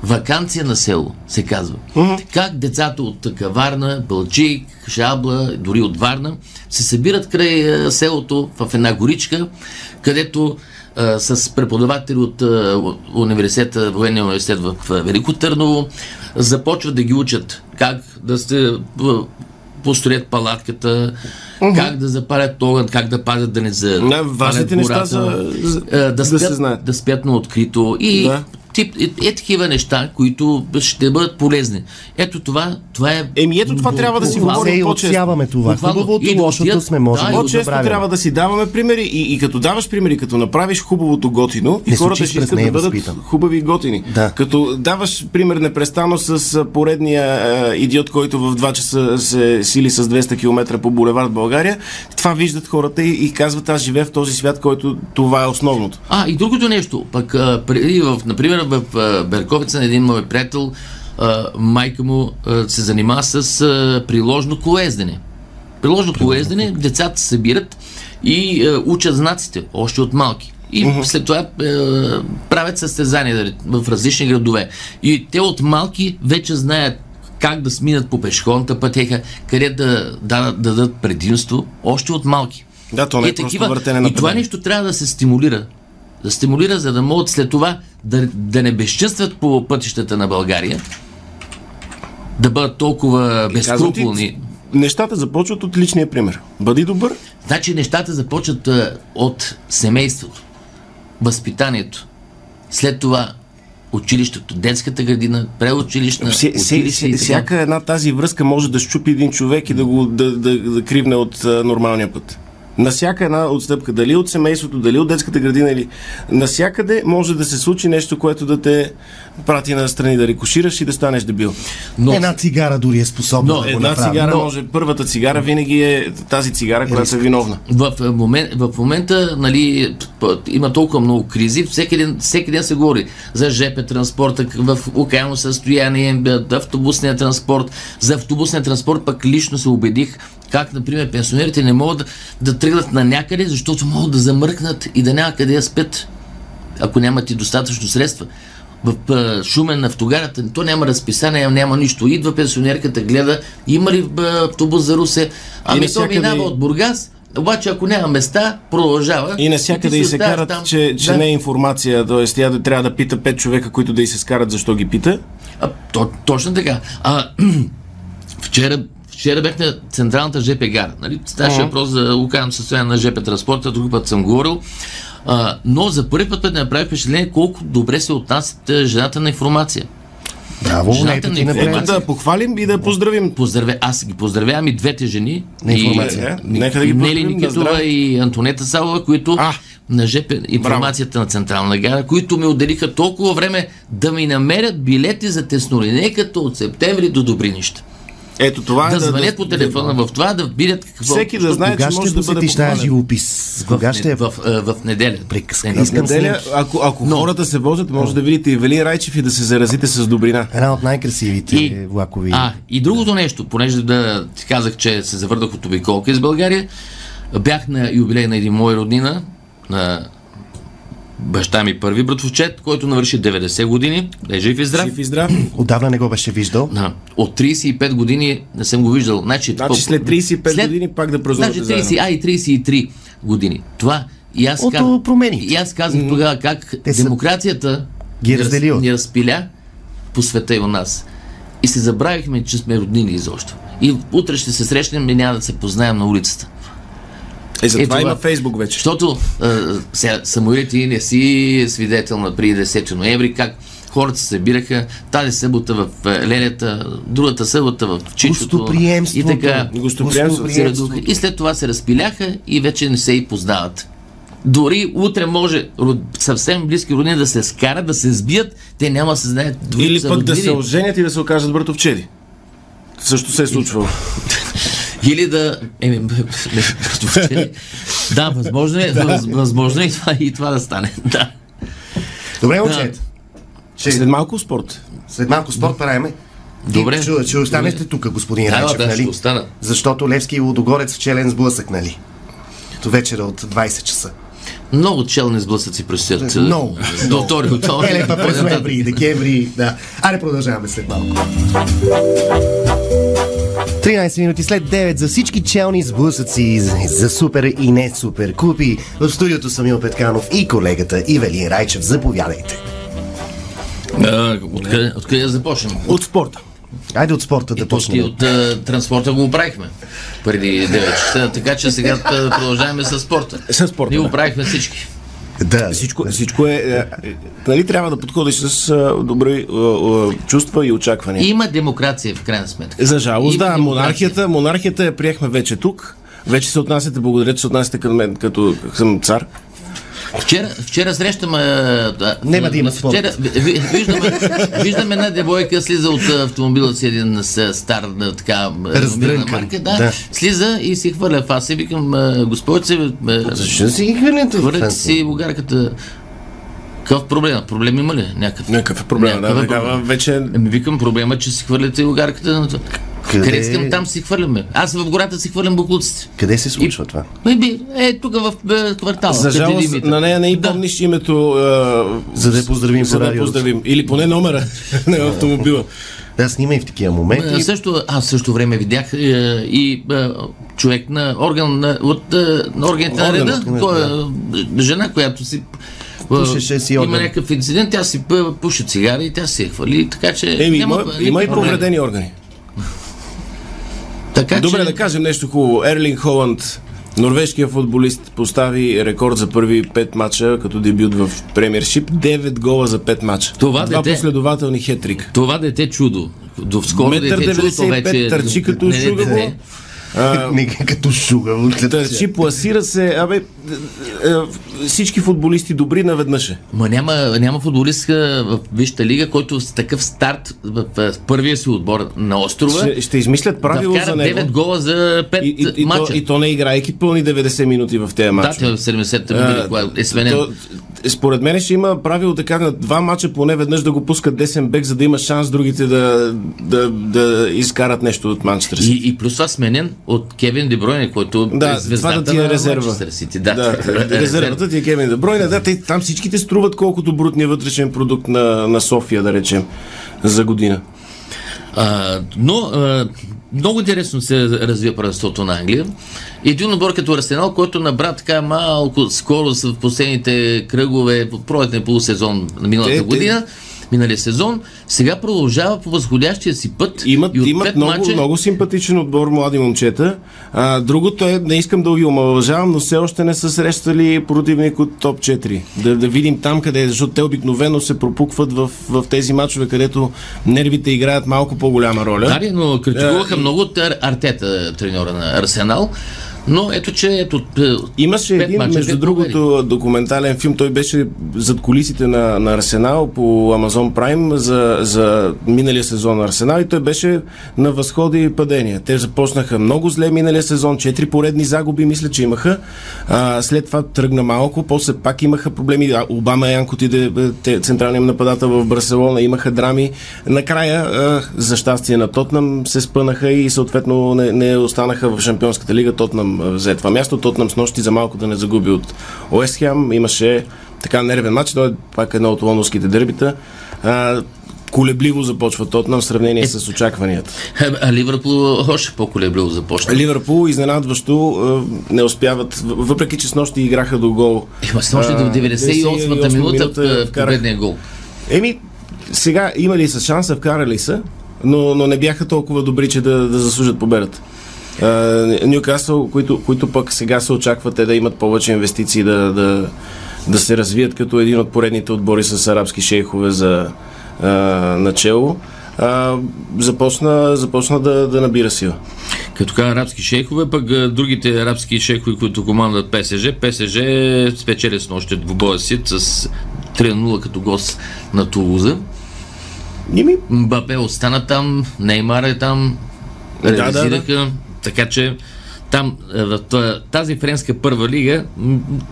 Ваканция на село, се казва. Как децата от Каварна, Бълчик, Шабла, дори от Варна, се събират край а, селото в една горичка, където а, с преподаватели от а, университета, военния университет в Велико Търново, започват да ги учат как да се а, построят палатката, как да запалят огън, как да пазят да не за
Не, важните неща за- за-
да,
да
спят,
се знаят.
да спят на открито и
Да.
Тип, е, е такива неща, които ще бъдат полезни. Ето това, това е...
Еми, ето това трябва да си говорим по-често.
това. Хубавото,
И
лошото сме може
да,
По-често трябва да си даваме примери и, и като даваш примери, като направиш хубавото готино, и
Не
хората ще искат да бъдат хубави и готини.
Да.
Като даваш пример непрестанно с поредния а, идиот, който в 2 часа се сили с 200 км по булевард България, това виждат хората и, и казват, аз живея в този свят, който това е основното.
А, и другото нещо, пък, а, преди, в, например, в Берковица на един мой приятел, майка му се занимава с приложно колездене. Приложно колездене, децата се събират и учат знаците, още от малки. И след това е, правят състезания в различни градове. И те от малки вече знаят как да сминат по пешеходната пътека, къде да, да, да дадат предимство, още от малки.
Да, то не е просто въртене на
И това нещо трябва да се стимулира. Да стимулира, за да могат след това да, да не безчинстват по пътищата на България, да бъдат толкова безкруполни.
Нещата започват от личния пример. Бъди добър,
Значи нещата започват а, от семейството, възпитанието. След това училището, детската градина, преучилищна,
Все, се,
училище
се, всяка една тази връзка може да щупи един човек и да го да, да, да кривне от а, нормалния път. На всяка една отстъпка, дали от семейството, дали от детската градина или насякъде може да се случи нещо, което да те прати на страни, да рекошираш и да станеш дебил.
Но,
Една цигара дори е способна
Но
да го
Една
направи.
цигара
Но-
може, първата цигара винаги е тази цигара, която е виновна.
в, е, момент, в момента нали, има толкова много кризи, всеки ден, всеки ден се говори за ЖП транспорта в окаяно състояние, автобусния транспорт. За автобусния транспорт пък лично се убедих как, например, пенсионерите не могат да, да тръгнат на някъде, защото могат да замръкнат и да няма къде да спят, ако нямат и достатъчно средства. В Шумен автогарата, то няма разписание, няма нищо. Идва пенсионерката, гледа, има ли автобус за Русе, ами то минава от Бургас, обаче ако няма места, продължава.
И навсякъде и
си
се карат,
там.
че, че
Да.
не е информация, т.е. тя да трябва да пита пет човека, които да и се скарат, защо ги пита.
А, то, точно така. А, [CLEARS THROAT] вчера, вчера бях на централната ЖП гара. Нали? Ставаше въпрос за окаяно състояние на ЖП транспорта, друг път съм говорил. А, но за първи път ме направи впечатление колко добре се отнасят жената на информация.
Браво,
Жената на информация.
Ето да похвалим и да поздравим.
Поздравя, аз ги поздравявам и двете жени.
На информация.
Е, нека да ги
Нели Никитова и Антонета Салова, които
А,
на ЖП информацията на Централна гара, които ми отделиха толкова време да ми намерят билети за теснолинейката от септември до Добринища.
Ето това
Да
е
звънят по телефона в това, да видят какво...
Всеки да знае,
Кога
че може
ще
да бъде
посетиш тази живопис?
в,
Кога ще е?
в, в, в неделя. Е,
В
Искам
неделя, ако, ако
Но-
хората се возят, може да видите и Велин Райчев и да се заразите с добрина.
Една от най-красивите
И-
влакови.
А, и другото нещо, понеже да ти казах, че се завърнах от обиколка из България, бях на юбилей на един мой роднина, на баща ми първи братовчет, който навърши 90 години, е жив и здрав.
Жив и здрав.
Отдавна не го беше виждал.
Да. От 35 години не съм го виждал. Значи,
Значи
по-
след 35 години пак да празнувате
Значи 30, а и 33 години. Това и аз,
От
каз-
промените.
и аз казах тогава как
Те са-
демокрацията
ги
ни раз-
разделила.
ни разпиля по света и у нас. И се забравихме, че сме роднини изобщо. И утре ще се срещнем и няма да се познаем на улицата.
Е, затова
Е, това-
има Фейсбук вече.
Защото а, сега, Самуил, ти не си свидетел на преди 10 ноември, как хората се събираха тази събота в а, Лелята, другата събота в Чичото. И така. И след това се разпиляха и вече не се и познават. Дори утре може род- съвсем близки роднини да се скарат, да се сбият, те няма да се знаят.
Или пък да
роднини.
се оженят и да се окажат братовчеди. Също се е случвало.
Или да... Еми, да, възможно е, [LAUGHS] въз- възможно е и това, и това да стане. [LAUGHS] Да.
Добре, момчета. Че
След малко спорт.
след малко спорт правиме.
Добре.
Ще, ще останете тук, господин
Да,
Райчев,
да, ще
нали?
остана.
Защото Левски и Лудогорец в челен сблъсък, нали? До вечера от 20 часа.
Много челни сблъсъци предстоят.
Много.
До втори октомври.
Еле па през ноември и декември, да. Аре продължаваме след малко. 13 минути след 9 за всички челни сблъсъци за супер и не супер купи. В студиото Самил Петканов и колегата Ивелин Райчев. Заповядайте.
Откъде, откъде започнем?
От спорта.
Айде от спорта да почнем.
от а, транспорта го оправихме преди 9 часа, така че сега продължаваме с спорта.
С спорта,
Ние
да.
оправихме всички.
Да.
Всичко, всичко е, е, е. Нали трябва да подходиш с а, добри а, а, чувства и очаквания.
Има демокрация в крайна сметка.
За жалост,
Има
да,
демокрация.
монархията, монархията я приехме вече тук. Вече се отнасяте, благодаря, че се отнасяте към мен като към цар.
Вчера, вчера срещам... а, да,
Нема да има спорт.
вчера, ви- ви- виждаме, виждаме една девойка, слиза от автомобила си един с, стар, а, така, а,
Раздрънкан,
марка, да,
да.
слиза и си хвърля аз и викам, господице,
Защо си ги хвърляте?
хвърляте си угарката. Какъв проблем? Проблем има ли? Някакъв.
Някакъв е проблем, да,
Някакъв е
такава
проблем.
вече
Ами викам, проблема е, че си хвърляте угарката. на това.
Къде?
Къде искам, там си хвърляме. Аз в гората си хвърлям буклуците.
Къде се случва това?
Ме би, е, тук в е, квартала.
За жалост, на нея не и
Да.
помниш името. А,
За да я поздравим
за да поздравим. Или поне номера [LAUGHS] на автомобила.
Да, снимай в такива
А,
моменти.
също, аз също време видях е, и е, човек на орган на, от е, на органите на реда,
да.
кой, е, жена, която си е,
Пушеше си
има
орган.
някакъв инцидент, тя си пуши цигари и тя си е хвали, така че
Еми,
няма,
има, има и повредени органи.
Така,
Добре,
че,
да кажем нещо хубаво. Ерлин Холанд, норвежкият футболист, постави рекорд за първи 5 мача като дебют в премиершип. 9 гола за 5 мача.
Това
Два
дете-
последователни хетрик.
Това дете чудо. До скоро
Метър
дете чудо, то
95
вече...
търчи като
не, не,
шугаво. [LAUGHS]
не.
А,
Не като шуга.
Търчи, пласира се. Абе, е, е, всички футболисти добри наведнъж е.
Ма няма, няма футболист а, в Висшата лига, който с такъв старт в, в, първия си отбор на острова
Ще, ще измислят
да
правило
вкара
за него.
9 гола за 5
И, и, и,
мача.
и то не играйки пълни 90 минути в тези
да,
матчи.
те в 70-та година, когато е сменен.
То, според мен ще има правило така на два мача поне веднъж да го пускат десен бек, за да има шанс другите да, да, да изкарат нещо от Манчестър Сити.
И, и плюс това сменен от Кевин Дебройне, който
Да,
е
това
звездата
да ти е
на
резерва.
Манчестър Сити. Да,
да, резервата ти е Кевин Дебройне. Да, те, там всичките струват колкото брутния вътрешен продукт на, на София, да речем, за година.
А, но а, много интересно се развива първенството на Англия. Един отбор като Арсенал, който набра така малко скорост в последните кръгове, пролетния полусезон на миналата
Те- те-
година, миналия сезон, сега продължава по възходящия си път.
Имат,
и
имат много,
мача-
много симпатичен отбор, млади момчета. А, другото е, не искам да ги омалважавам, но все още не са срещали противник от топ 4. Да, да видим там къде е, защото те обикновено се пропукват в, в тези мачове, където нервите играят малко по-голяма роля.
Да, но критикуваха
и-
много от Ар- Артета, треньора на Арсенал. Но ето, че ето, е,
Имаше един,
мача,
между другото, документален филм. Той беше зад колисите на, на Арсенал по Amazon Prime за, за миналия сезон на Арсенал и той беше на възходи и падения. Те започнаха много зле миналия сезон, четири поредни загуби, мисля, че имаха. А, след това тръгна малко, после пак имаха проблеми. А, Обама Янко отиде те, централният нападател в Барселона, имаха драми. Накрая, а, за щастие на Тотнам, се спънаха и съответно не, не останаха в Шампионската лига. Тотнам взе това място. Тотнам с нощи за малко да не загуби от Уест Хем. Имаше така нервен матч. Той е пак едно от лондонските дербита. А, колебливо започва Тотнам в сравнение с очакванията.
А Ливърпул още по-колебливо започна.
Ливърпул изненадващо не успяват, въпреки че с нощи играха до гол.
Има с нощи до
А,
98-та
98
минута в победния гол.
Еми, сега има ли са шанса, вкарали са, но, но не бяха толкова добри, че да, да заслужат победата. Нюкасъл, които, които пък сега се очакват те да имат повече инвестиции, да, да, да се развият като един от поредните отбори с арабски шейхове за а, начало, а, започна, започна да, да набира сила.
Като така арабски шейхове, пък другите арабски шейхове, които командат ПСЖ, ПСЖ спечели с нощи двубоя си с 3-0 като гост на Тулуза.
Ними,
Мбапе остана там, Неймар е там,
Да, да,
реализираха, така че там е, в тази френска първа лига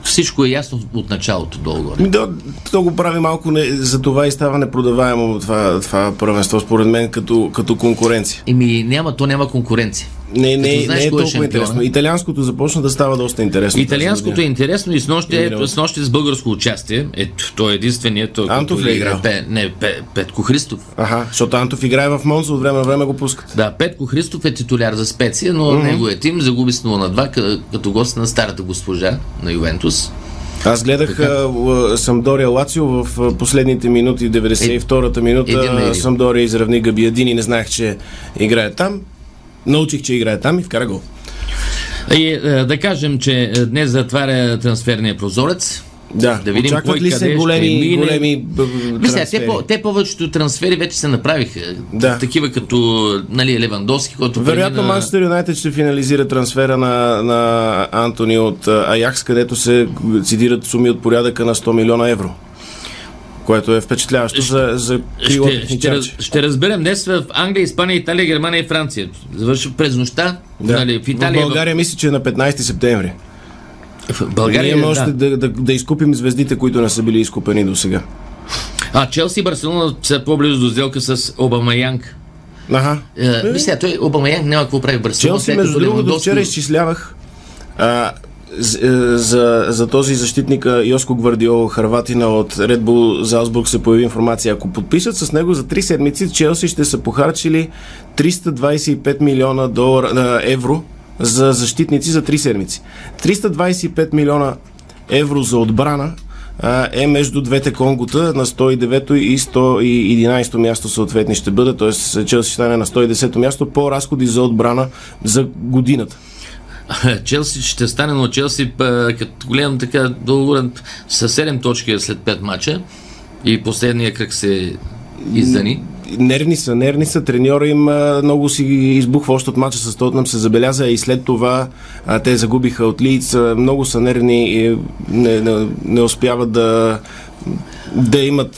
всичко е ясно от началото долу-горе.
Ми Да, то го прави малко, не, за това и става непродаваемо това, това първенство, според мен, като, като конкуренция.
Еми няма, то няма конкуренция.
Не, не,
Като знаеш
не е
е
толкова
шампиона.
интересно. Италианското започна да става доста интересно.
Италианското е интересно и с нощи, е, с нощи с българско участие. Ето, той е единственият. Той,
Антов
който
ли е играл?
Пе, не, Пе, Петко Христов.
Аха, защото Антов играе в Монза, от време на време го пускат.
Да, Петко Христов е титуляр за специя, но mm-hmm. неговият тим загуби с 0 на 2 къ- като гост на старата госпожа на Ювентус.
Аз гледах а, а, Самдория Лацио в последните минути, 92-та
Един на
минута. Самдория изравни Габиадини, не знаех, че играе там. Научих, че играе там и вкара гол.
И е, да кажем, че е, днес затваря трансферния прозорец.
Да,
Да видим
очакват
кой
ли се
ще
големи,
мине.
големи б-
Мисля, те, по, те повечето трансфери вече се направиха.
Да.
Такива като нали, Левандовски, който
Вероятно
премина-
Манчестър Юнайтед ще финализира трансфера на, на Антони от Аякс, където се цитират суми от порядъка на 100 милиона евро. Което е впечатляващо за, за крило
ще, ще, раз, ще разберем днес в Англия, Испания, Италия, Германия и Франция. Завършва през нощта.
Да.
Нали, в Италия.
в България мисля, че е на 15 септември.
В, в България.
Ние може
да.
да. Да, да, изкупим звездите, които не са били изкупени до сега.
А Челси и Барселона са по-близо до сделка с Обамаянг.
Аха.
Е, мисля, той Обамаянг няма какво прави в Барселона.
Челси, между другото, вчера изчислявах а, е, за, за този защитника Йоско Гвардиол, Харватина от Red Bull Залцбург се появи информация. Ако подпишат с него за 3 седмици, Челси ще са похарчили 325 милиона долара, а, евро за защитници за 3 седмици. 325 милиона евро за отбрана а, е между двете конгота на 109 и 111 място съответни ще бъде, т.е. Челси ще стане на 110 място по разходи за отбрана за годината. [LAUGHS]
Челси ще стане, но Челси, па, като гледам така, договорен с 7 точки след 5 мача и последния кръг се издани.
нервни са, нервни са. Треньора им а, много си избухва още от мача с Тотнам се забеляза и след това а, те загубиха от Лиц. Много са нервни и не, не, не успяват да да имат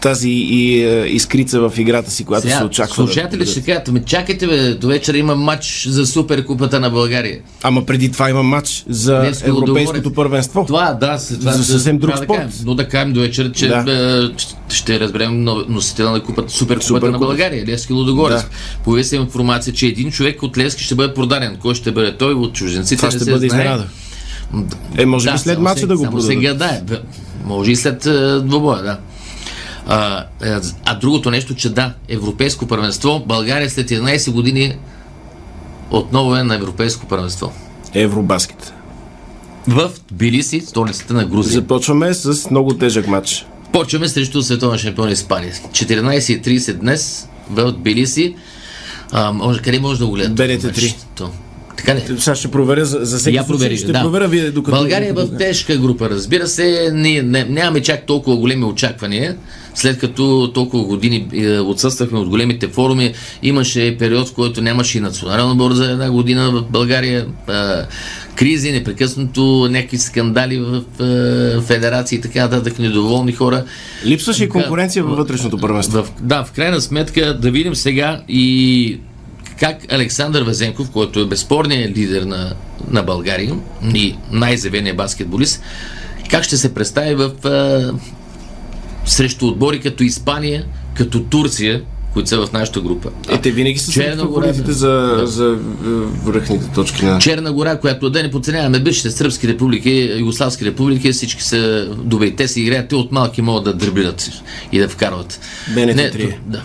тази и, е, искрица в играта си, която
Сега,
се очаква.
Слушатели
да,
ще кажат, ме чакайте бе, до вечера има матч за Суперкупата на България.
Ама преди това има матч за
Днес го
Европейското
договорят.
първенство.
Това, да, това
За съвсем друг
трябва да
спорт.
кажем. Но да кажем до вечера, че
Да.
да. ще разберем но- носителя на купата, Суперкупата
Суперкупата.
на България, Левски Лудогорец.
Да.
Появи се информация, че един човек от Левски ще бъде продаден. Кой ще бъде той от чужденците?
Това ще бъде изненада. Е, може би след мача да го продадат.
гадае. Бе, Може и след е, двобоя, да. А, е, а другото нещо, че да, Европейско първенство, България след 11 години отново е на Европейско първенство.
Евробаскет.
В Тбилиси, столицата на Грузия.
Започваме с много тежък матч.
Почваме срещу световен шампион Испания. 14.30 днес в Тбилиси. А, може, къде може да го гледате?
БНТ3.
Значи, то- Така ли?
Сега ще проверя за, за всеки
Я
случай.
провери.
Ще
да.
проверя вие докато...
България е в тежка група, разбира се. Ние не, нямаме чак толкова големи очаквания. След като толкова години е, отсъствахме от големите форуми, имаше период, в който нямаше и национален отбор за една година в България. Е, кризи, непрекъснато някакви скандали в е, федерации и така нататък, недоволни хора.
Липсваше и конкуренция във вътрешното първенство.
Да, в крайна сметка да видим сега и как Александър Везенков, който е безспорният лидер на, на България и най-завеният баскетболист, как ще се представи в, а, срещу отбори като Испания, като Турция, които са в нашата група.
Е, те винаги са
Черна гора, да.
за,
Да.
за е, връхните точки на...
Черна гора, която да не подценяваме бившите сръбски републики, югославски републики, всички са добри. Те си играят, те от малки могат да дриблират и да вкарват.
БНТ
не,
3.
да.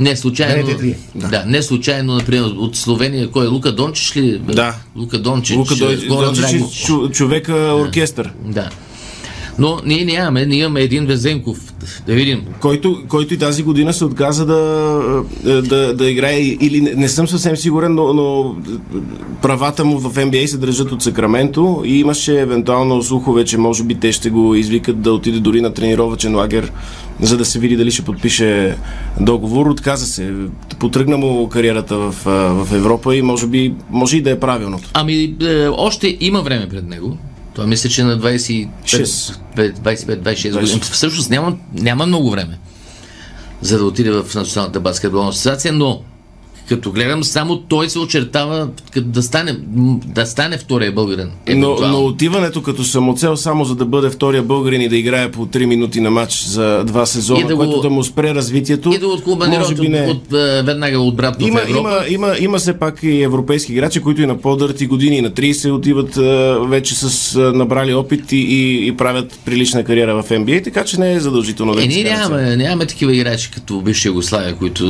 Не случайно.
БНТ3,
Да. да. не случайно, например, от Словения, кой е Лука Дончич ли?
Да.
Лука Дончич.
Лука Дончич е
Драгов.
чу- човека оркестър,
Да. Но ние нямаме, ние имаме един Везенков. Да видим.
който, който и тази година се отказа да, е, да, да играе или не, не съм съвсем сигурен, но, но правата му в NBA се държат от Сакраменто и имаше евентуално слухове, че може би те ще го извикат да отиде дори на тренировачен лагер, за да се види дали ще подпише договор. Отказа се. Потръгна му кариерата в, а, в Европа и може би може и да е правилното.
Ами, е, още има време пред него. Това мисля, че на 25,
Шест.
25-26 години. Всъщност няма, няма много време за да отиде в Националната баскетболна асоциация, но като гледам, само той се очертава да стане, да стане втория българин.
Но, но отиването като самоцел само за да бъде втория българин и да играе по 3 минути на матч за два сезона,
И да го-
което да му спре развитието,
И да откомандират
може
от,
би не.
от, от, е, веднага обратно
Има,
в Европа.
има, има, има все пак и европейски играчи, които и на по-дърти години, и на 30 отиват а, вече с а, набрали опит и, и, и правят прилична кариера в NBA, така че не е задължително
Е, ние нямаме, нямаме такива играчи като бивша Югославия, които,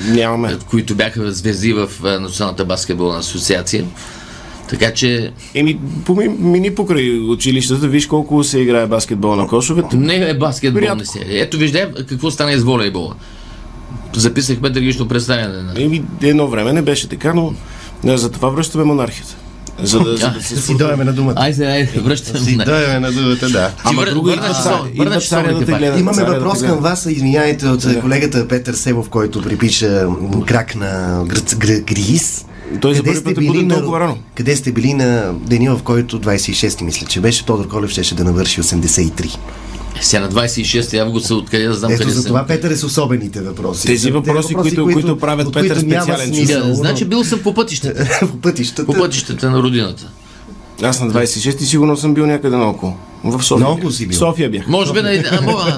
е,
Нямаме.
които бяха звезди в е, Националната баскетболна асоциация. Така че
Еми, мини покрай училищата, виж колко се играе баскетбол на кошовете.
не е баскетбол,
Рядко.
не се. Ето виждай какво стана с волейбола. Записахме трагично представяне.
Еми, едно време не беше така, но а, за това връщаме монархията. За да, за да
Да си дойме на думата.
Айде, айде, връщаме.
Си дойме на думата, да.
Ама друго идва идва царя да те гледа.
Имаме въпрос към вас, извиняйте, от колегата Петър Севов, който припиша крак на гръц, гр, Грис.
Той за
Къде
първи
сте
път е буден
на,
толкова рано.
къде сте били на деня, в който 26-ти, мисля, че беше Тодор Колев, щеше да навърши 83.
Сега на 26 август, откъде да знам
Ето
къде
за
съм.
това Петър е с особените въпроси.
Тези
Те
въпроси, които- които правят
от
Петър
които
специален
смисъл,
Да, значи бил съм по пътищата. [LAUGHS]
по пътищата.
По пътищата на родината.
Аз на 26 и сигурно съм бил някъде наоколо. В София. Бях.
си бил.
София бях.
Може би на, а,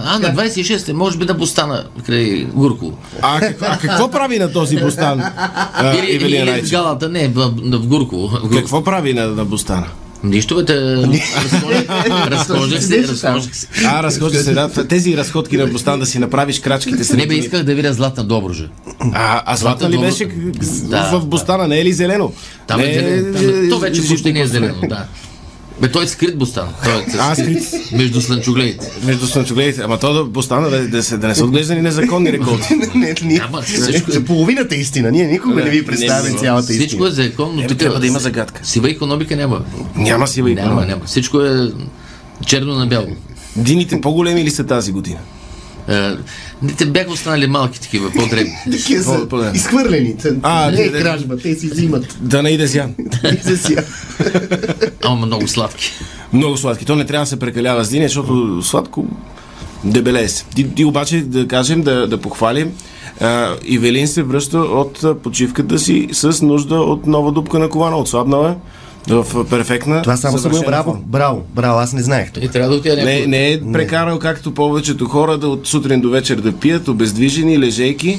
а, на 26 може би да постана край Гурко.
А какво, а какво прави на този бустан? А,
Или, или, или в галата, не, в, в, в Гурко.
Какво прави на, на бустана?
Нищо бе, разхождах се, разхождах се.
А, разхожда се, да. Тези разходки на бустан да си направиш крачките с
Не бе, исках да видя Златна Добружа.
А, а златна ли беше в бустана? Не е ли зелено?
Там е зелено. То вече почти не е зелено, да. Бе, той е скрит бустан. Той е
А,
скрит. Между слънчогледите.
Между слънчогледите. Ама то да бустана да, да, се, да не са отглеждани незаконни [LAUGHS] реколти.
не, ние,
Няма, всичко-
за половината истина. Ние никога не ви представяме
не,
цялата
Всичко
истина.
е законно.
Е,
тук
трябва да има загадка.
Сива економика няма.
Няма сива
Няма,
икономика.
няма. Всичко е черно на бяло.
Дините по-големи ли са тази година?
Не те бяха останали малки такива, по-дребни. [LAUGHS]
Такива са изхвърлени.
А,
не е кражба, те си взимат.
Да не иде зян. [LAUGHS] [LAUGHS]
Ама много сладки.
Много сладки. То не трябва да се прекалява с диня, защото сладко дебелее се. Ти, ти обаче да кажем, да, да похвалим, а, Ивелин се връща от почивката си с нужда от нова дупка на колана. Отслабнала е в перфектна.
Това само съм браво. Браво, браво, аз не знаех това.
И трябва да отида
Не,
някой.
не е прекарал както повечето хора да от сутрин до вечер да пият, обездвижени, лежейки.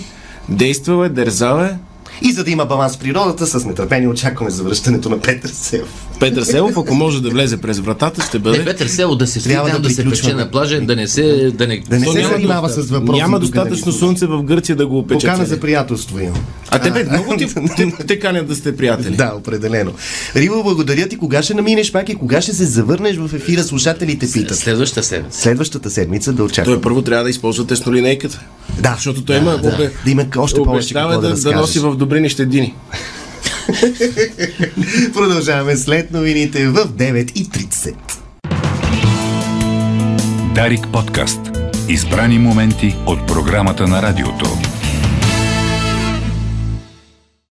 Действал е, дързал е.
И за да има баланс в природата, с нетърпение очакваме завръщането на Петър Сев.
Петър Селов, ако може да влезе през вратата, ще
Не,
бъде.
Петър Село да се
Трябва да
да, се пече на плажа, да не се... Да не,
Да не се занимава с въпроси.
Няма достатъчно слънце в Гърция да го опече.
Покана за приятелство имам.
А тебе много ти [LAUGHS] те, те канят да сте приятели.
Да, определено. Риво, благодаря ти. Кога ще наминеш пак и кога ще се завърнеш в ефира? Слушателите питат.
Следващата седмица.
Следващата седмица да очакваме.
Той първо трябва да използва теснолинейката.
Да,
Защото той има,
да,
обе-
да има още повече какво да,
да, да
разкажеш.
носи в добри нещедини. [LAUGHS]
Продължаваме след новините в 9.30.
Дарик подкаст. Избрани моменти от програмата на радиото.